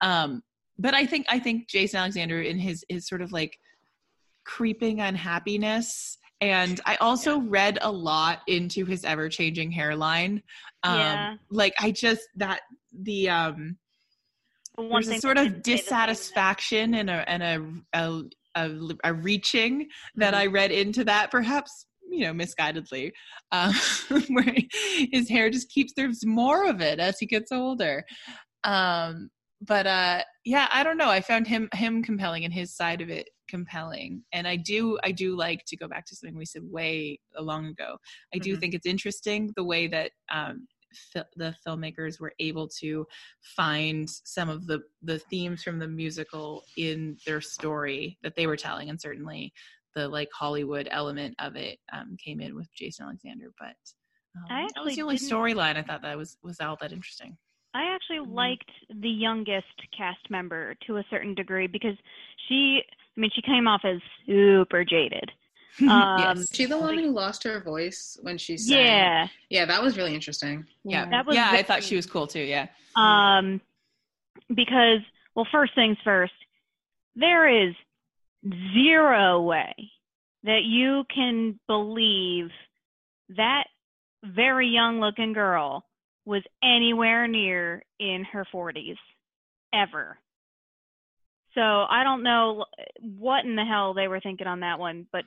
um but i think i think jason alexander in his his sort of like creeping unhappiness and i also read a lot into his ever changing hairline um Yeah. like i just that the um there's a sort of didn't stay the same in that- dissatisfaction and a and a a, a, a reaching that Mhm. I read into that, perhaps you know misguidedly, um, where his hair just keeps there's more of it as he gets older. Um, but uh, yeah, I don't know. I found him him compelling and his side of it compelling, and I do I do like to go back to something we said way long ago. I do Mhm. think it's interesting the way that um, fil- the filmmakers were able to find some of the the themes from the musical in their story that they were telling and certainly the like hollywood element of it um, came in with jason alexander but um, I that was the only storyline i thought that was was all that interesting I actually Mhm. liked the youngest cast member to a certain degree because she, I mean, she came off as super jaded. Um, yes she the one Like- who lost her voice when she sang? Yeah. Yeah, that was really interesting. yeah That was yeah i thought she was cool too yeah Um, because, well, first things first, there is zero way that you can believe that very young looking girl was anywhere near in her 40s. ever. So I don't know what in the hell they were thinking on that one, but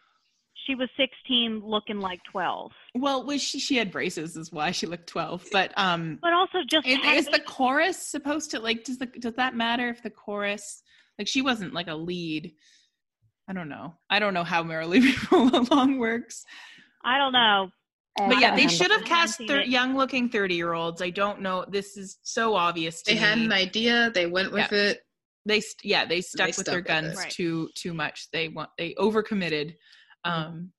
she was 16 looking like 12. Well, was she she had braces is why she looked 12. But um But also just is, had is the chorus supposed to like does the does that matter if the chorus like she wasn't like a lead? I don't know. I don't know how Merrily We Roll Along works. I don't know. And But yeah, they should have cast seen thir- young looking 30 year olds. I don't know. This is so obvious to They me. had an idea. They went with it. They st- yeah they stuck with stuck their guns it. Right. too too much they want they overcommitted um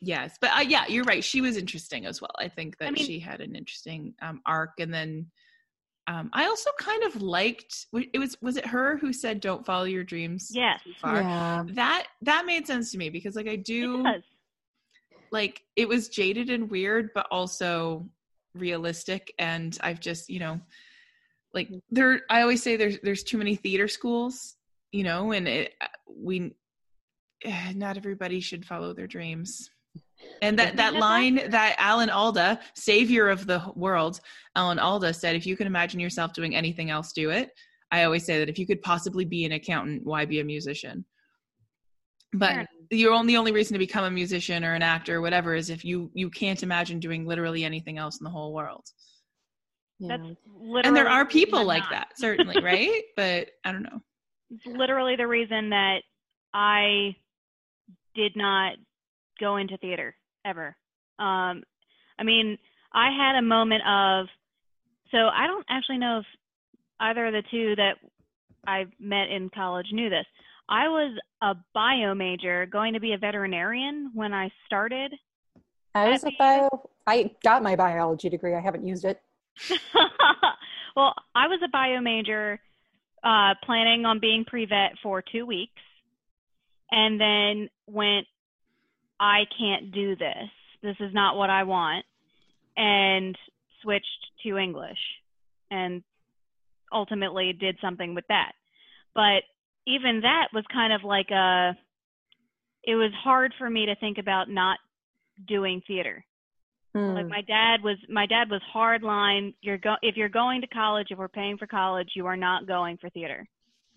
yes but uh, yeah you're right she was interesting as well i think that I mean- she had an interesting um arc and then um i also kind of liked it was was it her who said don't follow your dreams Yes. too far Yeah. that that made sense to me because like i do does. like it was jaded and weird but also realistic and i've just you know like there i always say there's there's too many theater schools you know and it we eh, not everybody should follow their dreams. And that that line that alan alda savior of the world alan alda said if you can imagine yourself doing anything else do it. I always say that if you could possibly be an accountant why be a musician? But your only only reason to become a musician or an actor or whatever is if you you can't imagine doing literally anything else in the whole world Yeah. That's literally and there are people like not. that certainly right but i don't know It's literally the reason that I did not go into theater ever. Um, I mean, I had a moment of, so I don't actually know if either of the two that I met in college knew this. I was a bio major going to be a veterinarian when I started. I was a bio. I got my biology degree. I haven't used it. well, I was a bio major, uh, planning on being pre-vet for two weeks, and then went, I can't do this. This is not what I want, and switched to English, and ultimately did something with that. But even that was kind of like a. It was hard for me to think about not doing theater Hmm. like my dad was my dad was hard line you're go if you're going to college if we're paying for college you are not going for theater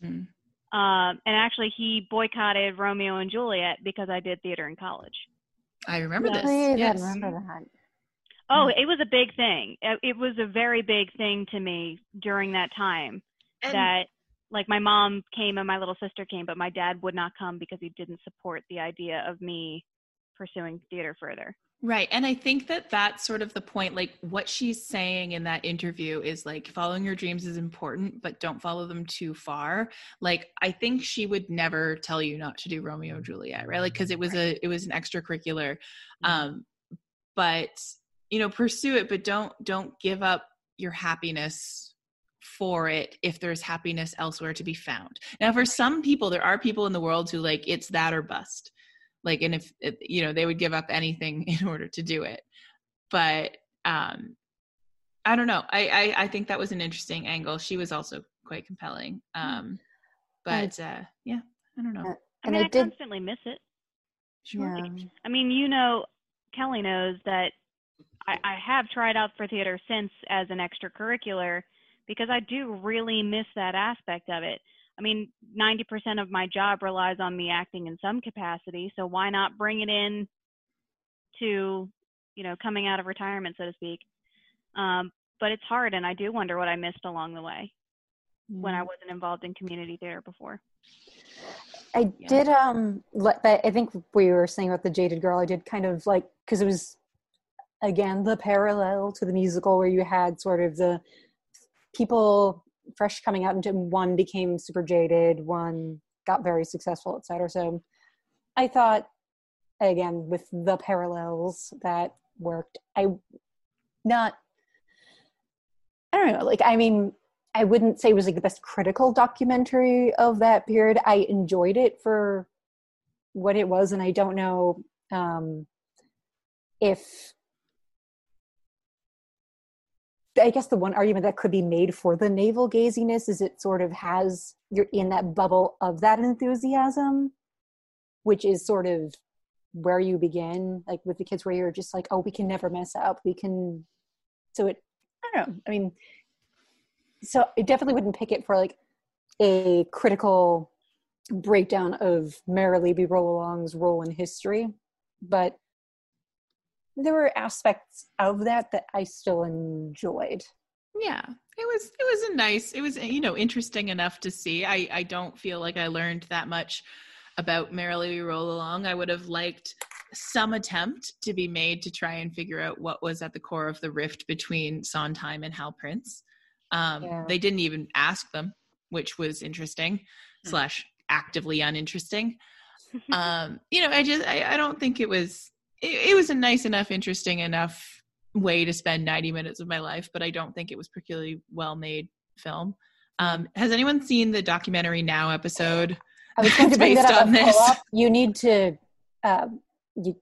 Mm. um and actually he boycotted romeo and juliet because i did theater in college i remember Yeah, this I yes. remember that. oh it was a big thing it, it was a very big thing to me during that time And- that like my mom came and my little sister came but my dad would not come because he didn't support the idea of me pursuing theater further Right. And I think that that's sort of the point. Like what she's saying in that interview is like following your dreams is important, but don't follow them too far. Like I think she would never tell you not to do Romeo and Juliet, right? Like because it was a it was an extracurricular. Um, but you know, pursue it, but don't don't give up your happiness for it if there's happiness elsewhere to be found. Now for some people, there are people in the world who like it's that or bust like and if you know they would give up anything in order to do it. But um i don't know. I, I i think that was an interesting angle. She was also quite compelling. Um but uh yeah i don't know. Uh, i And mean I i, did- constantly miss it. Sure Yeah. I mean, you know, Kelly knows that I, I have tried out for theater since as an extracurricular because I do really miss that aspect of it. I mean, 90% of my job relies on me acting in some capacity, so why not bring it in to, you know, coming out of retirement, so to speak. Um, but it's hard, and I do wonder what I missed along the way when I wasn't involved in community theater before. I Yeah. did um let that I think we were saying about the jaded girl I did kind of like because it was again the parallel to the musical where you had sort of the people fresh coming out into one became super jaded one got very successful etc so I thought again with the parallels that worked I not I don't know like I mean I wouldn't say it was like the best critical documentary of that period. I enjoyed it for what it was, and I don't know um, if. I guess the one argument that could be made for the navel gaziness is it sort of has you're in that bubble of that enthusiasm, which is sort of where you begin, like with the kids, where you're just like, oh, we can never mess up. We can. So it, I don't know. I mean, so I definitely wouldn't pick it for like a critical breakdown of Merrily We Roll Along's role in history, but there were aspects of that that I still enjoyed. Yeah, it was it was a nice it was you know interesting enough to see. I I don't feel like I learned that much about Merrily We Roll Along. I would have liked some attempt to be made to try and figure out what was at the core of the rift between Sondheim and Hal Prince. Um, Yeah. They didn't even ask them, which was interesting Hmm. slash actively uninteresting. um, you know, I just I, I don't think it was it, it was a nice enough, interesting enough way to spend 90 minutes of my life, but I don't think it was particularly well made film. Um, has anyone seen the documentary now episode? I was going to bring Based that up. on on this. co-op. You need to. Um, you,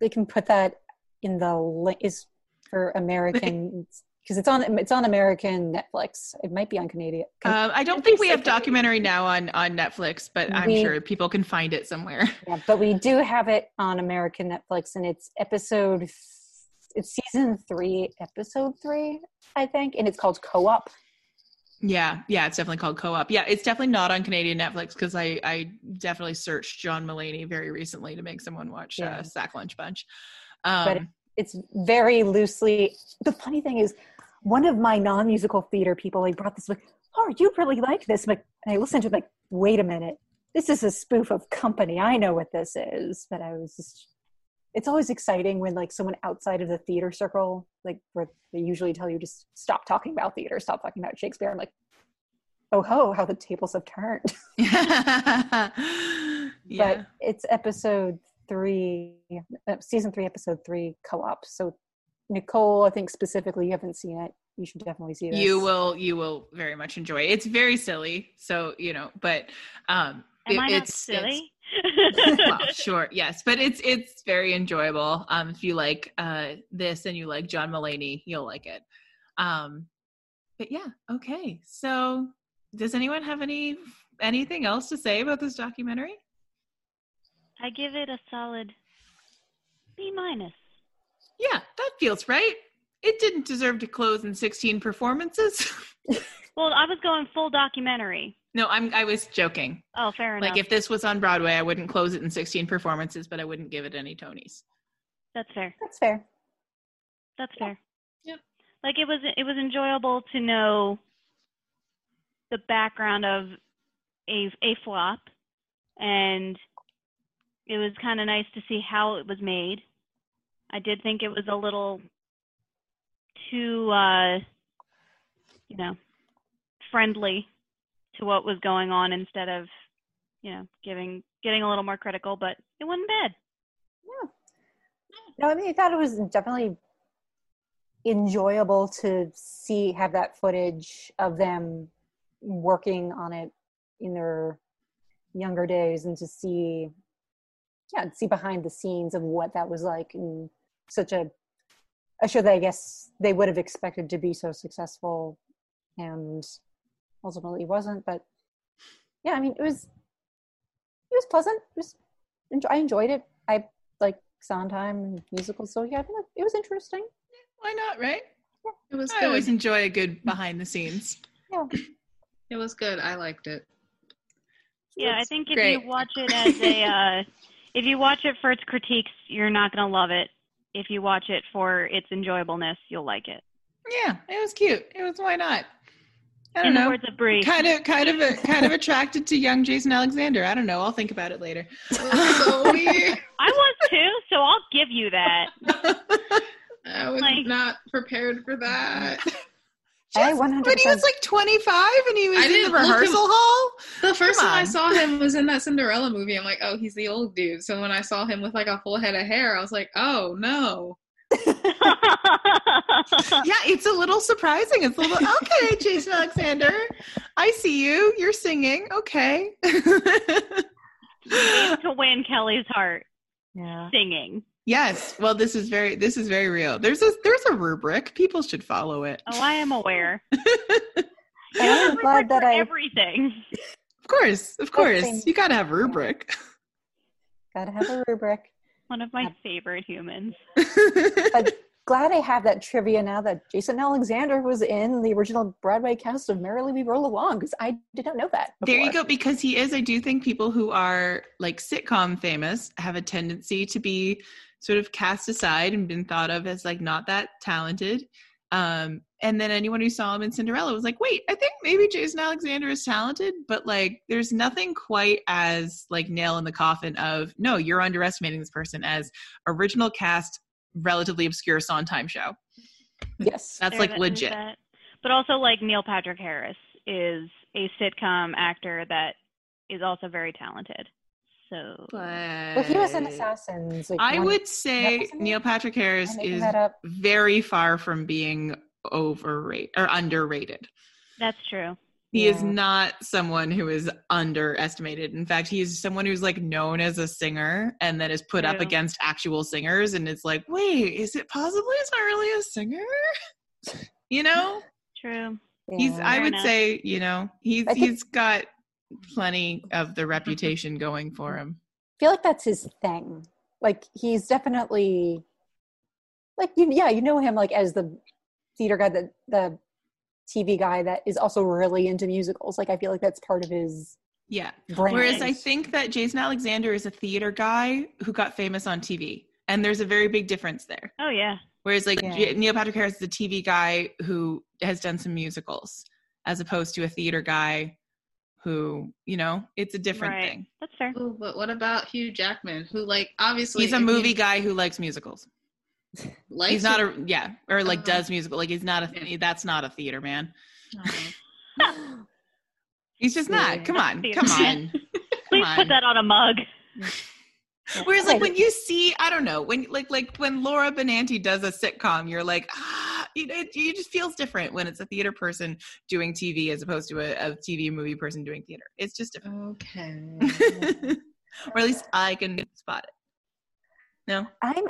they can put that in the link is for American because it's on it's on American Netflix. It might be on Canadian. Um, I don't think we have documentary now on on Netflix, but I'm We- sure people can find it somewhere. Yeah, but we do have it on American Netflix, and it's episode. It's season three, episode three, I think, and it's called Co-op. Yeah, yeah, it's definitely called Co-op. Yeah, it's definitely not on Canadian Netflix because I I definitely searched John Mulaney very recently to make someone watch Yeah. uh, Sack Lunch Bunch. But Um, It's very loosely. The funny thing is, one of my non-musical theater people, like, brought this like, "Oh, you really like this?" And I listened to it, like, wait a minute, this is a spoof of Company. I know what this is, but I was just. It's always exciting when like someone outside of the theater circle, like where they usually tell you just stop talking about theater, stop talking about Shakespeare. I'm like, oh ho, how the tables have turned. yeah. but it's episode three, uh, season three, episode three co-op. So Nicole, I think specifically, you haven't seen it. You should definitely see this. you will you will very much enjoy it. It's very silly, so you know, but um Am it- I not it's, it's- silly? well, sure, yes, but it's it's very enjoyable. Um, if you like uh this and you like John Mulaney, you'll like it. Um, but yeah, okay. So, does anyone have any anything else to say about this documentary? I give it a solid B minus. Yeah, that feels right. It didn't deserve to close in 16 performances. Well, I was going full documentary. no, I'm I was joking. Oh, fair enough. Like if this was on Broadway, I wouldn't close it in 16 performances, but I wouldn't give it any Tonys. That's fair. That's fair. That's Yeah. fair. Yep. Like it was it was enjoyable to know the background of a a flop and it was kind of nice to see how it was made. I did think it was a little too uh you know friendly to what was going on instead of you know giving getting a little more critical but it wasn't bad Yeah. No, I mean, I thought it was definitely enjoyable to see have that footage of them working on it in their younger days and to see yeah see behind the scenes of what that was like in such a a show that i guess they would have expected to be so successful and ultimately wasn't but yeah i mean it was it was pleasant it was enjoy, i enjoyed it i like Sondheim and musicals. So yeah, I think it was interesting. Why not, right? It was I always enjoy a good behind the scenes. Yeah, It was good. I liked it. Yeah, I think if great. you watch it as a, uh, if you watch it for its critiques, you're not gonna love it. If you watch it for its enjoyableness, you'll like it. Yeah, it was cute. It was why not? I don't In know. words of Brie, Kind of, kind of, a, kind of attracted to young Jason Alexander. I don't know. I'll think about it later. Oh, so weird. I was too, so I'll give you that. I was Like- not prepared for that. I Just- 100%. But he was like 25 and he was I in the didn't him- rehearsal hall. The first time I saw him was in that Cinderella movie. I'm like, oh, he's the old dude. So when I saw him with like a full head of hair, I was like, oh no. Yeah, it's a little surprising. It's a little okay, Jason Alexander. I see you. You're singing. Okay. to win Kelly's heart, yeah. singing. Yes. Well, this is very this is very real. There's a there's a rubric. People should follow it. Oh, I am aware. I'm Rubric glad that for I everything. Of course, of course. thing. You got to have rubric. gotta have a rubric. One of my favorite humans. But glad I have that trivia now that Jason Alexander was in the original Broadway cast of Merrily We Roll Along because I did not know that. There you go. Because he is, I do think people who are like sitcom famous have a tendency to be sort of cast aside and been thought of as like not that talented. Um, and then anyone who saw him in Cinderella was like, wait, I think maybe Jason Alexander is talented, but like there's nothing quite as like nail in the coffin of no, you're underestimating this person as original cast, relatively obscure Sondheim show. Yes. That's There like that- legit. that- But also, like Neil Patrick Harris is a sitcom actor that is also very talented. So But Well, he was in Assassins. Like, I one- would say? Neil Patrick Harris Am I making is very far from being overrated or underrated. that's true. He is not someone who is underestimated. In fact, he's someone who's like known as a singer and then is put up against actual singers and it's like, wait, is it possibly he's not really a singer? You know? True. He's I would enough. say, you know, he's think- he's got plenty of the mm-hmm. reputation going for him. I feel like that's his thing. Like he's definitely like you yeah, you know him like as the theater guy that the TV guy that is also really into musicals. Like I feel like that's part of his Yeah. brand. Whereas I think that Jason Alexander is a theater guy who got famous on TV. And there's a very big difference there. Oh yeah. Whereas like Yeah. Neil Patrick Harris is a TV guy who has done some musicals as opposed to a theater guy who, you know, it's a different right. thing. That's fair. Ooh, but what about Hugh Jackman, who like obviously He's a if you movie guy who likes musicals. likes he's not a yeah, or like Uh, does musical. Like he's not a that's not a theater man. He's just Yeah. not. Come on. Theater Come on. Please on. put that on a mug. Whereas like when you see, I don't know, when like like when Laura Benanti does a sitcom, you're like, ah, it, it, it just feels different when it's a theater person doing TV as opposed to a, a TV movie person doing theater. It's just different. Okay. or at least I can spot it. No, I'm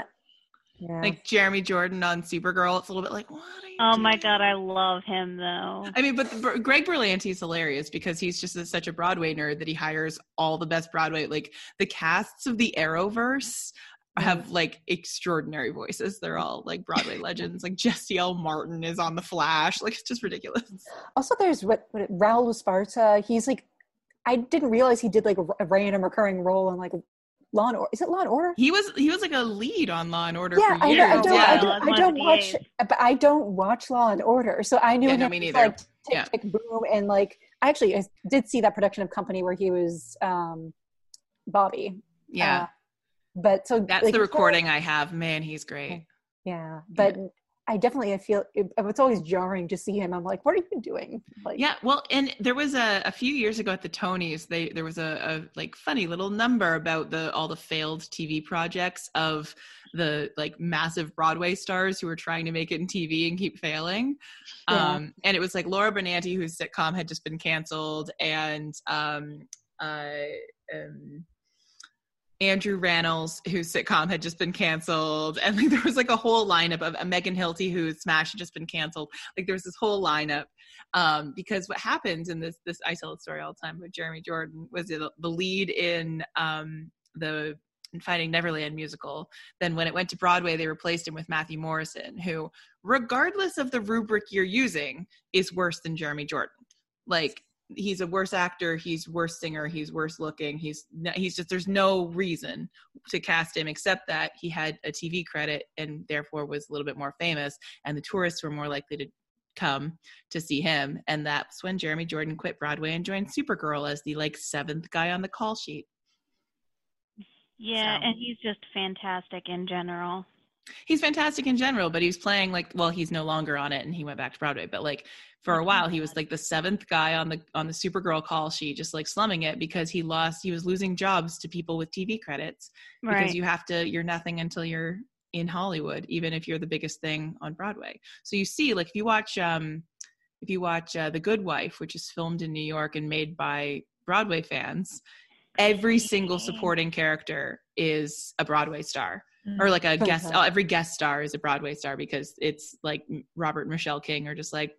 yeah. like Jeremy Jordan on Supergirl, it's a little bit like, what? Are you Oh my god, I love him though. I mean, but the, Greg Berlanti is hilarious because he's just a, such a Broadway nerd that he hires all the best Broadway, like the casts of the Arrowverse have like extraordinary voices. They're all like Broadway legends. Like Jesse L. Martin is on The Flash. Like it's just ridiculous. also there's what, what Raúl Esparza. He's like I didn't realize he did like a, a random recurring role in like Law and Order. Is it Law and Order? He was he was like a lead on Law and Order yeah, for I, years. don't- I don't, yeah. I don't, I don't watch, but I don't watch Law and Order, so I knew Yeah, him no, me neither. like Tick Yeah. Tick Boom and like I actually I did see that production of Company where he was um Bobby. yeah. Uh, but so That's like, the so- recording I have. Man, he's great. Yeah, but I definitely I feel it, it's always jarring to see him. I'm like, what are you doing? Like, Yeah, well, and there was a, a few years ago at the Tonys, they there was a, a like funny little number about the all the failed TV projects of the like massive Broadway stars who were trying to make it in TV and keep failing. Yeah. Um, and it was like Laura Benanti, whose sitcom had just been canceled, and um, uh, um, Andrew Rannells, whose sitcom had just been canceled, and like there was like a whole lineup of uh, Megan Hilty, whose Smash had just been canceled. Like there was this whole lineup um, because what happened in this this I tell the story all the time with Jeremy Jordan was the, the lead in um, the Finding Neverland musical. Then when it went to Broadway, they replaced him with Matthew Morrison, who, regardless of the rubric you're using, is worse than Jeremy Jordan. Like he's a worse actor, he's worse singer, he's worse looking. He's he's just there's no reason to cast him except that he had a TV credit and therefore was a little bit more famous, and the tourists were more likely to come to see him. And that's when Jeremy Jordan quit Broadway and joined Supergirl as the like seventh guy on the call sheet. Yeah, So- and he's just fantastic in general. He's fantastic in general, but he's playing like well, he's no longer on it and he went back to Broadway. But like for a while he was like the seventh guy on the on the Supergirl call sheet, just like slumming it because he lost he was losing jobs to people with TV credits. Because Right. you have to you're nothing until you're in Hollywood, even if you're the biggest thing on Broadway. So you see, like if you watch um if you watch uh, The Good Wife, which is filmed in New York and made by Broadway fans, every single supporting character is a Broadway star or like a guest. Oh, every guest star is a Broadway star because it's like Robert and Michelle King are just like,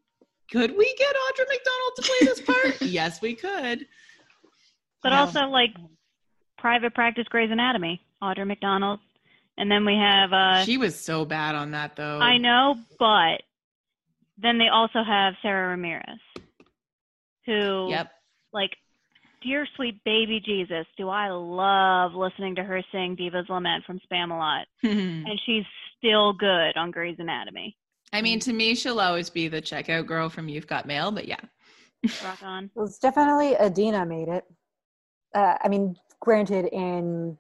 could we get Audra McDonald to play this part? yes, we could. But Yeah. also like Private Practice Grey's Anatomy. Audra McDonald And then we have uh she was so bad on that though. I know, but then they also have Sara Ramirez, who Yep. like dear sweet baby Jesus, do I love listening to her sing Diva's Lament from Spamalot. And she's still good on Grey's Anatomy. I mean, to me, she'll always be the checkout girl from You've Got Mail, but yeah. Rock on. Well, it's definitely Idina made it. Uh, I mean, granted, in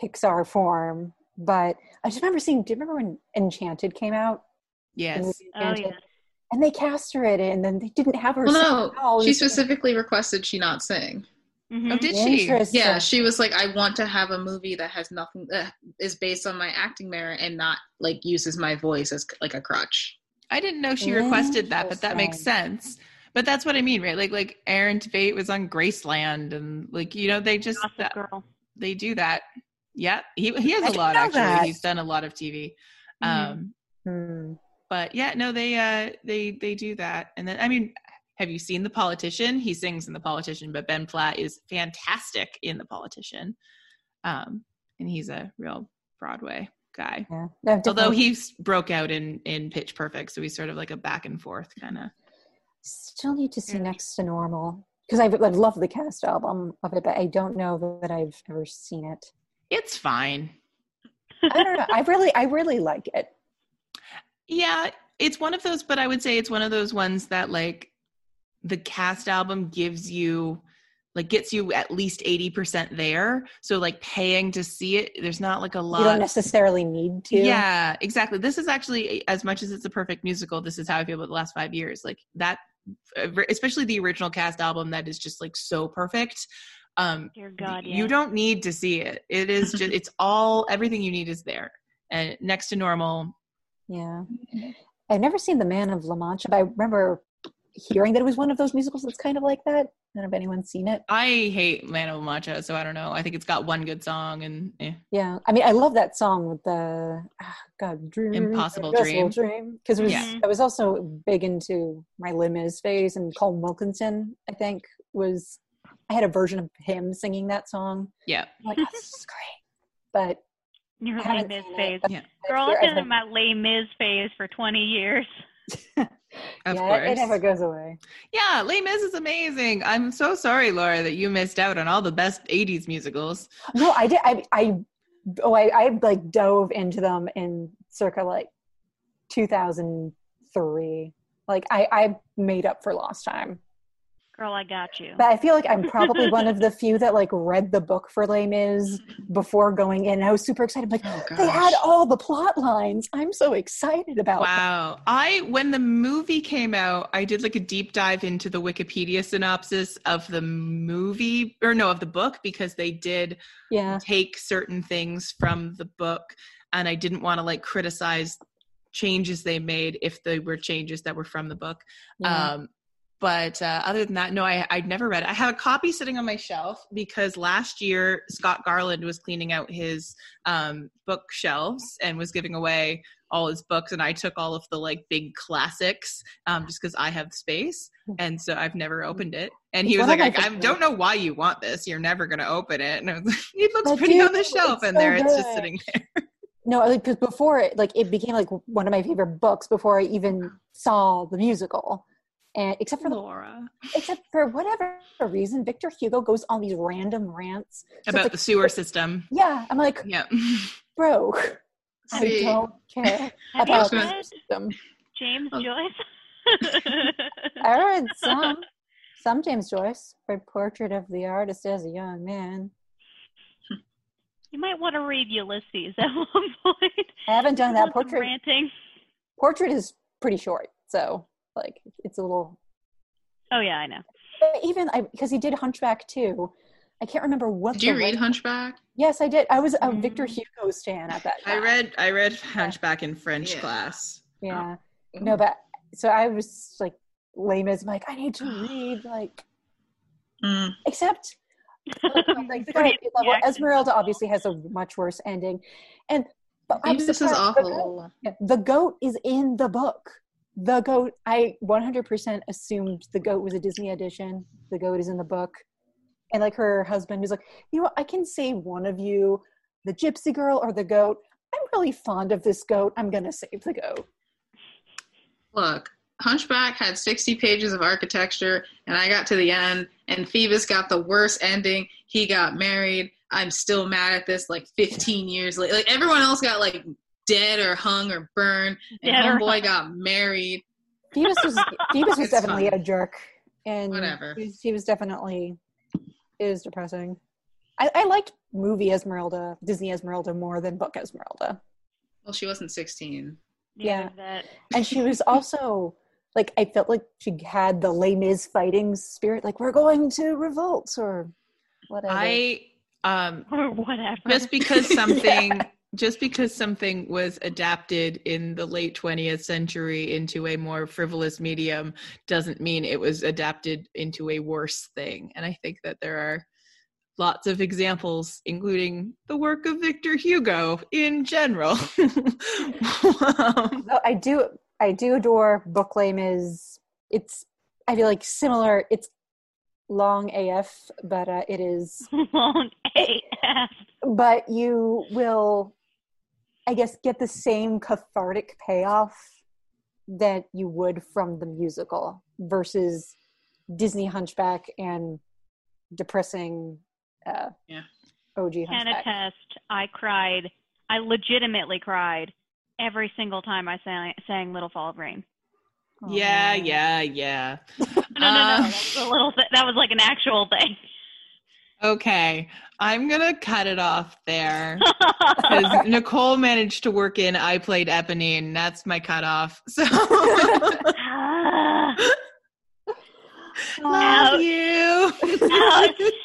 Pixar form, but I just remember seeing. Do you remember when Enchanted came out? Yes. movie Oh Enchanted? Yeah. And they cast her in it, and then they didn't have her. Well, sing no, at all. she It's like, specifically requested she not sing. Mhm. Oh, did she? Yeah, she was like, I want to have a movie that has nothing that is based on my acting merit and not like uses my voice as like a crutch. I didn't know she requested that, but that makes sense. But that's what I mean, right? Like, like Aaron Tveit was on Graceland, and like you know, they just Gossip that- Girl. they do that. Yeah, he he has I a lot actually. that. He's done a lot of TV. Mhm. Um, Hmm. But yeah, no, they uh they they do that. And then I mean, have you seen The Politician? He sings in The Politician, but Ben Platt is fantastic in The Politician. Um, and he's a real Broadway guy. Yeah. No, Although he broke out in in Pitch Perfect, so he's sort of like a back and forth kind of. still need to see Yeah. Next to Normal because I would love the cast album of it, but I don't know that I've ever seen it. It's fine. I don't know. I really, I really like it. Yeah, it's one of those, but I would say it's one of those ones that like the cast album gives you like gets you at least 80% there. So like paying to see it, there's not like a lot You don't necessarily need to. Yeah, exactly. This is actually as much as it's a perfect musical, this is how I feel about the last 5 years. Like that especially the original cast album that is just like so perfect. Um Dear God, yeah. you don't need to see it. It is just it's all everything you need is there. And next to normal Yeah. I've never seen The Man of La Mancha, but I remember hearing that it was one of those musicals that's kind of like that. I don't know if anyone's seen it. I hate Man of La Mancha, so I don't know. I think it's got one good song and eh. Yeah. I mean, I love that song with the, ah, God, Dream. Impossible Dream. Because it was, Yeah. I was also big into my Mis phase, and Colm Wilkinson, I think, was, I had a version of him singing that song. yeah. I'm like, oh, this is great. But Your I Les Mis phase. Yeah. Girl, I've I've been in my Les Mis phase for 20 years. Of yeah, course. it never goes away. Yeah, Les Mis is amazing. I'm so sorry, Laura, that you missed out on all the best 80s musicals. No, I did. I, I, oh, I, I like dove into them in circa like 2003. Like I, I made up for lost time. Girl, I got you. But I feel like I'm probably one of the few that like read the book for Les Mis before going in. I was super excited. Like Oh they had all the plot lines. I'm so excited about. them. Wow. I when the movie came out, I did like a deep dive into the Wikipedia synopsis of the movie or no, of the book because they did Yeah, take certain things from the book and I didn't want to like criticize changes they made if they were changes that were from the book. yeah. Um, but uh, other than that, no, I, I'd never read it. I have a copy sitting on my shelf because last year Scott Garland was cleaning out his um, bookshelves and was giving away all his books, and I took all of the like big classics um, just because I have space, and so I've never opened it. And he It's was like, I, I don't know why you want this. You're never going to open it. And I was like, it looks But pretty on the shelf, and so there it's just sitting there. No, like 'cause before it, like it became like one of my favorite books before I even saw the musical. And except for the, Laura. except for whatever reason, Victor Hugo goes on these random rants So About like- the sewer system. Yeah, I'm like, Yeah. bro, I don't care about the read system. James Oh. Joyce? I read some, some James Joyce, read Portrait of the Artist as a Young Man. you might want to read Ulysses at one point. I haven't done that. Portrait, ranting. Portrait is pretty short, so like it's a little. Oh yeah, I know. but Even I because he did Hunchback too. I can't remember what. Did you read right- Hunchback? Yes, I did. I was a Victor Mm. Hugo stan at that I time. read I read Hunchback in French Yeah. class. Yeah. Oh. No, but so I was like lame as like I need to read like Mm. except like, like the What do guy you- Esmeralda obviously has a much worse ending, and but I'm this is surprised the goat- yeah, the goat is in the book. The goat. I 100% assumed the goat was a Disney edition. The goat is in the book, and like her husband was like, you know, I can save one of you. the gypsy girl or the goat. I'm really fond of this goat. I'm gonna save the goat. Look, Hunchback had 60 pages of architecture, and I got to the end, and Phoebus got the worst ending. He got married. I'm still mad at this, like 15 years later. Like everyone else got like dead or hung or burned, and Dead or Homeboy hung. got married. Phoebus was Phoebus was It's definitely fine. a jerk, and Whatever. He was, he was definitely it was depressing. I, I liked movie Esmeralda, Disney Esmeralda more than book Esmeralda, Well, she wasn't 16. Yeah. That. and she was also like I felt like she had the Les Mis fighting spirit, like we're going to revolt or whatever. I um Or whatever. just because something just because something was adapted in the late 20th century into a more frivolous medium doesn't mean it was adapted into a worse thing and i think that there are lots of examples including the work of victor hugo in general Um, I do I do adore Book Les Mis. It's I feel like similar. It's long AF, but uh, it is Long AF. but you will i guess get the same cathartic payoff that you would from the musical versus disney hunchback and depressing uh Yeah. og Hunchback. Can attest. I cried. I legitimately cried every single time I sang, sang "Little Fall of Rain." yeah Aw. yeah yeah No, no, no. Uh, that was a little. Th- that was like an actual thing. Okay i'm gonna cut it off there because Nicole managed to work in I played Eponine. That's my cutoff. So love you.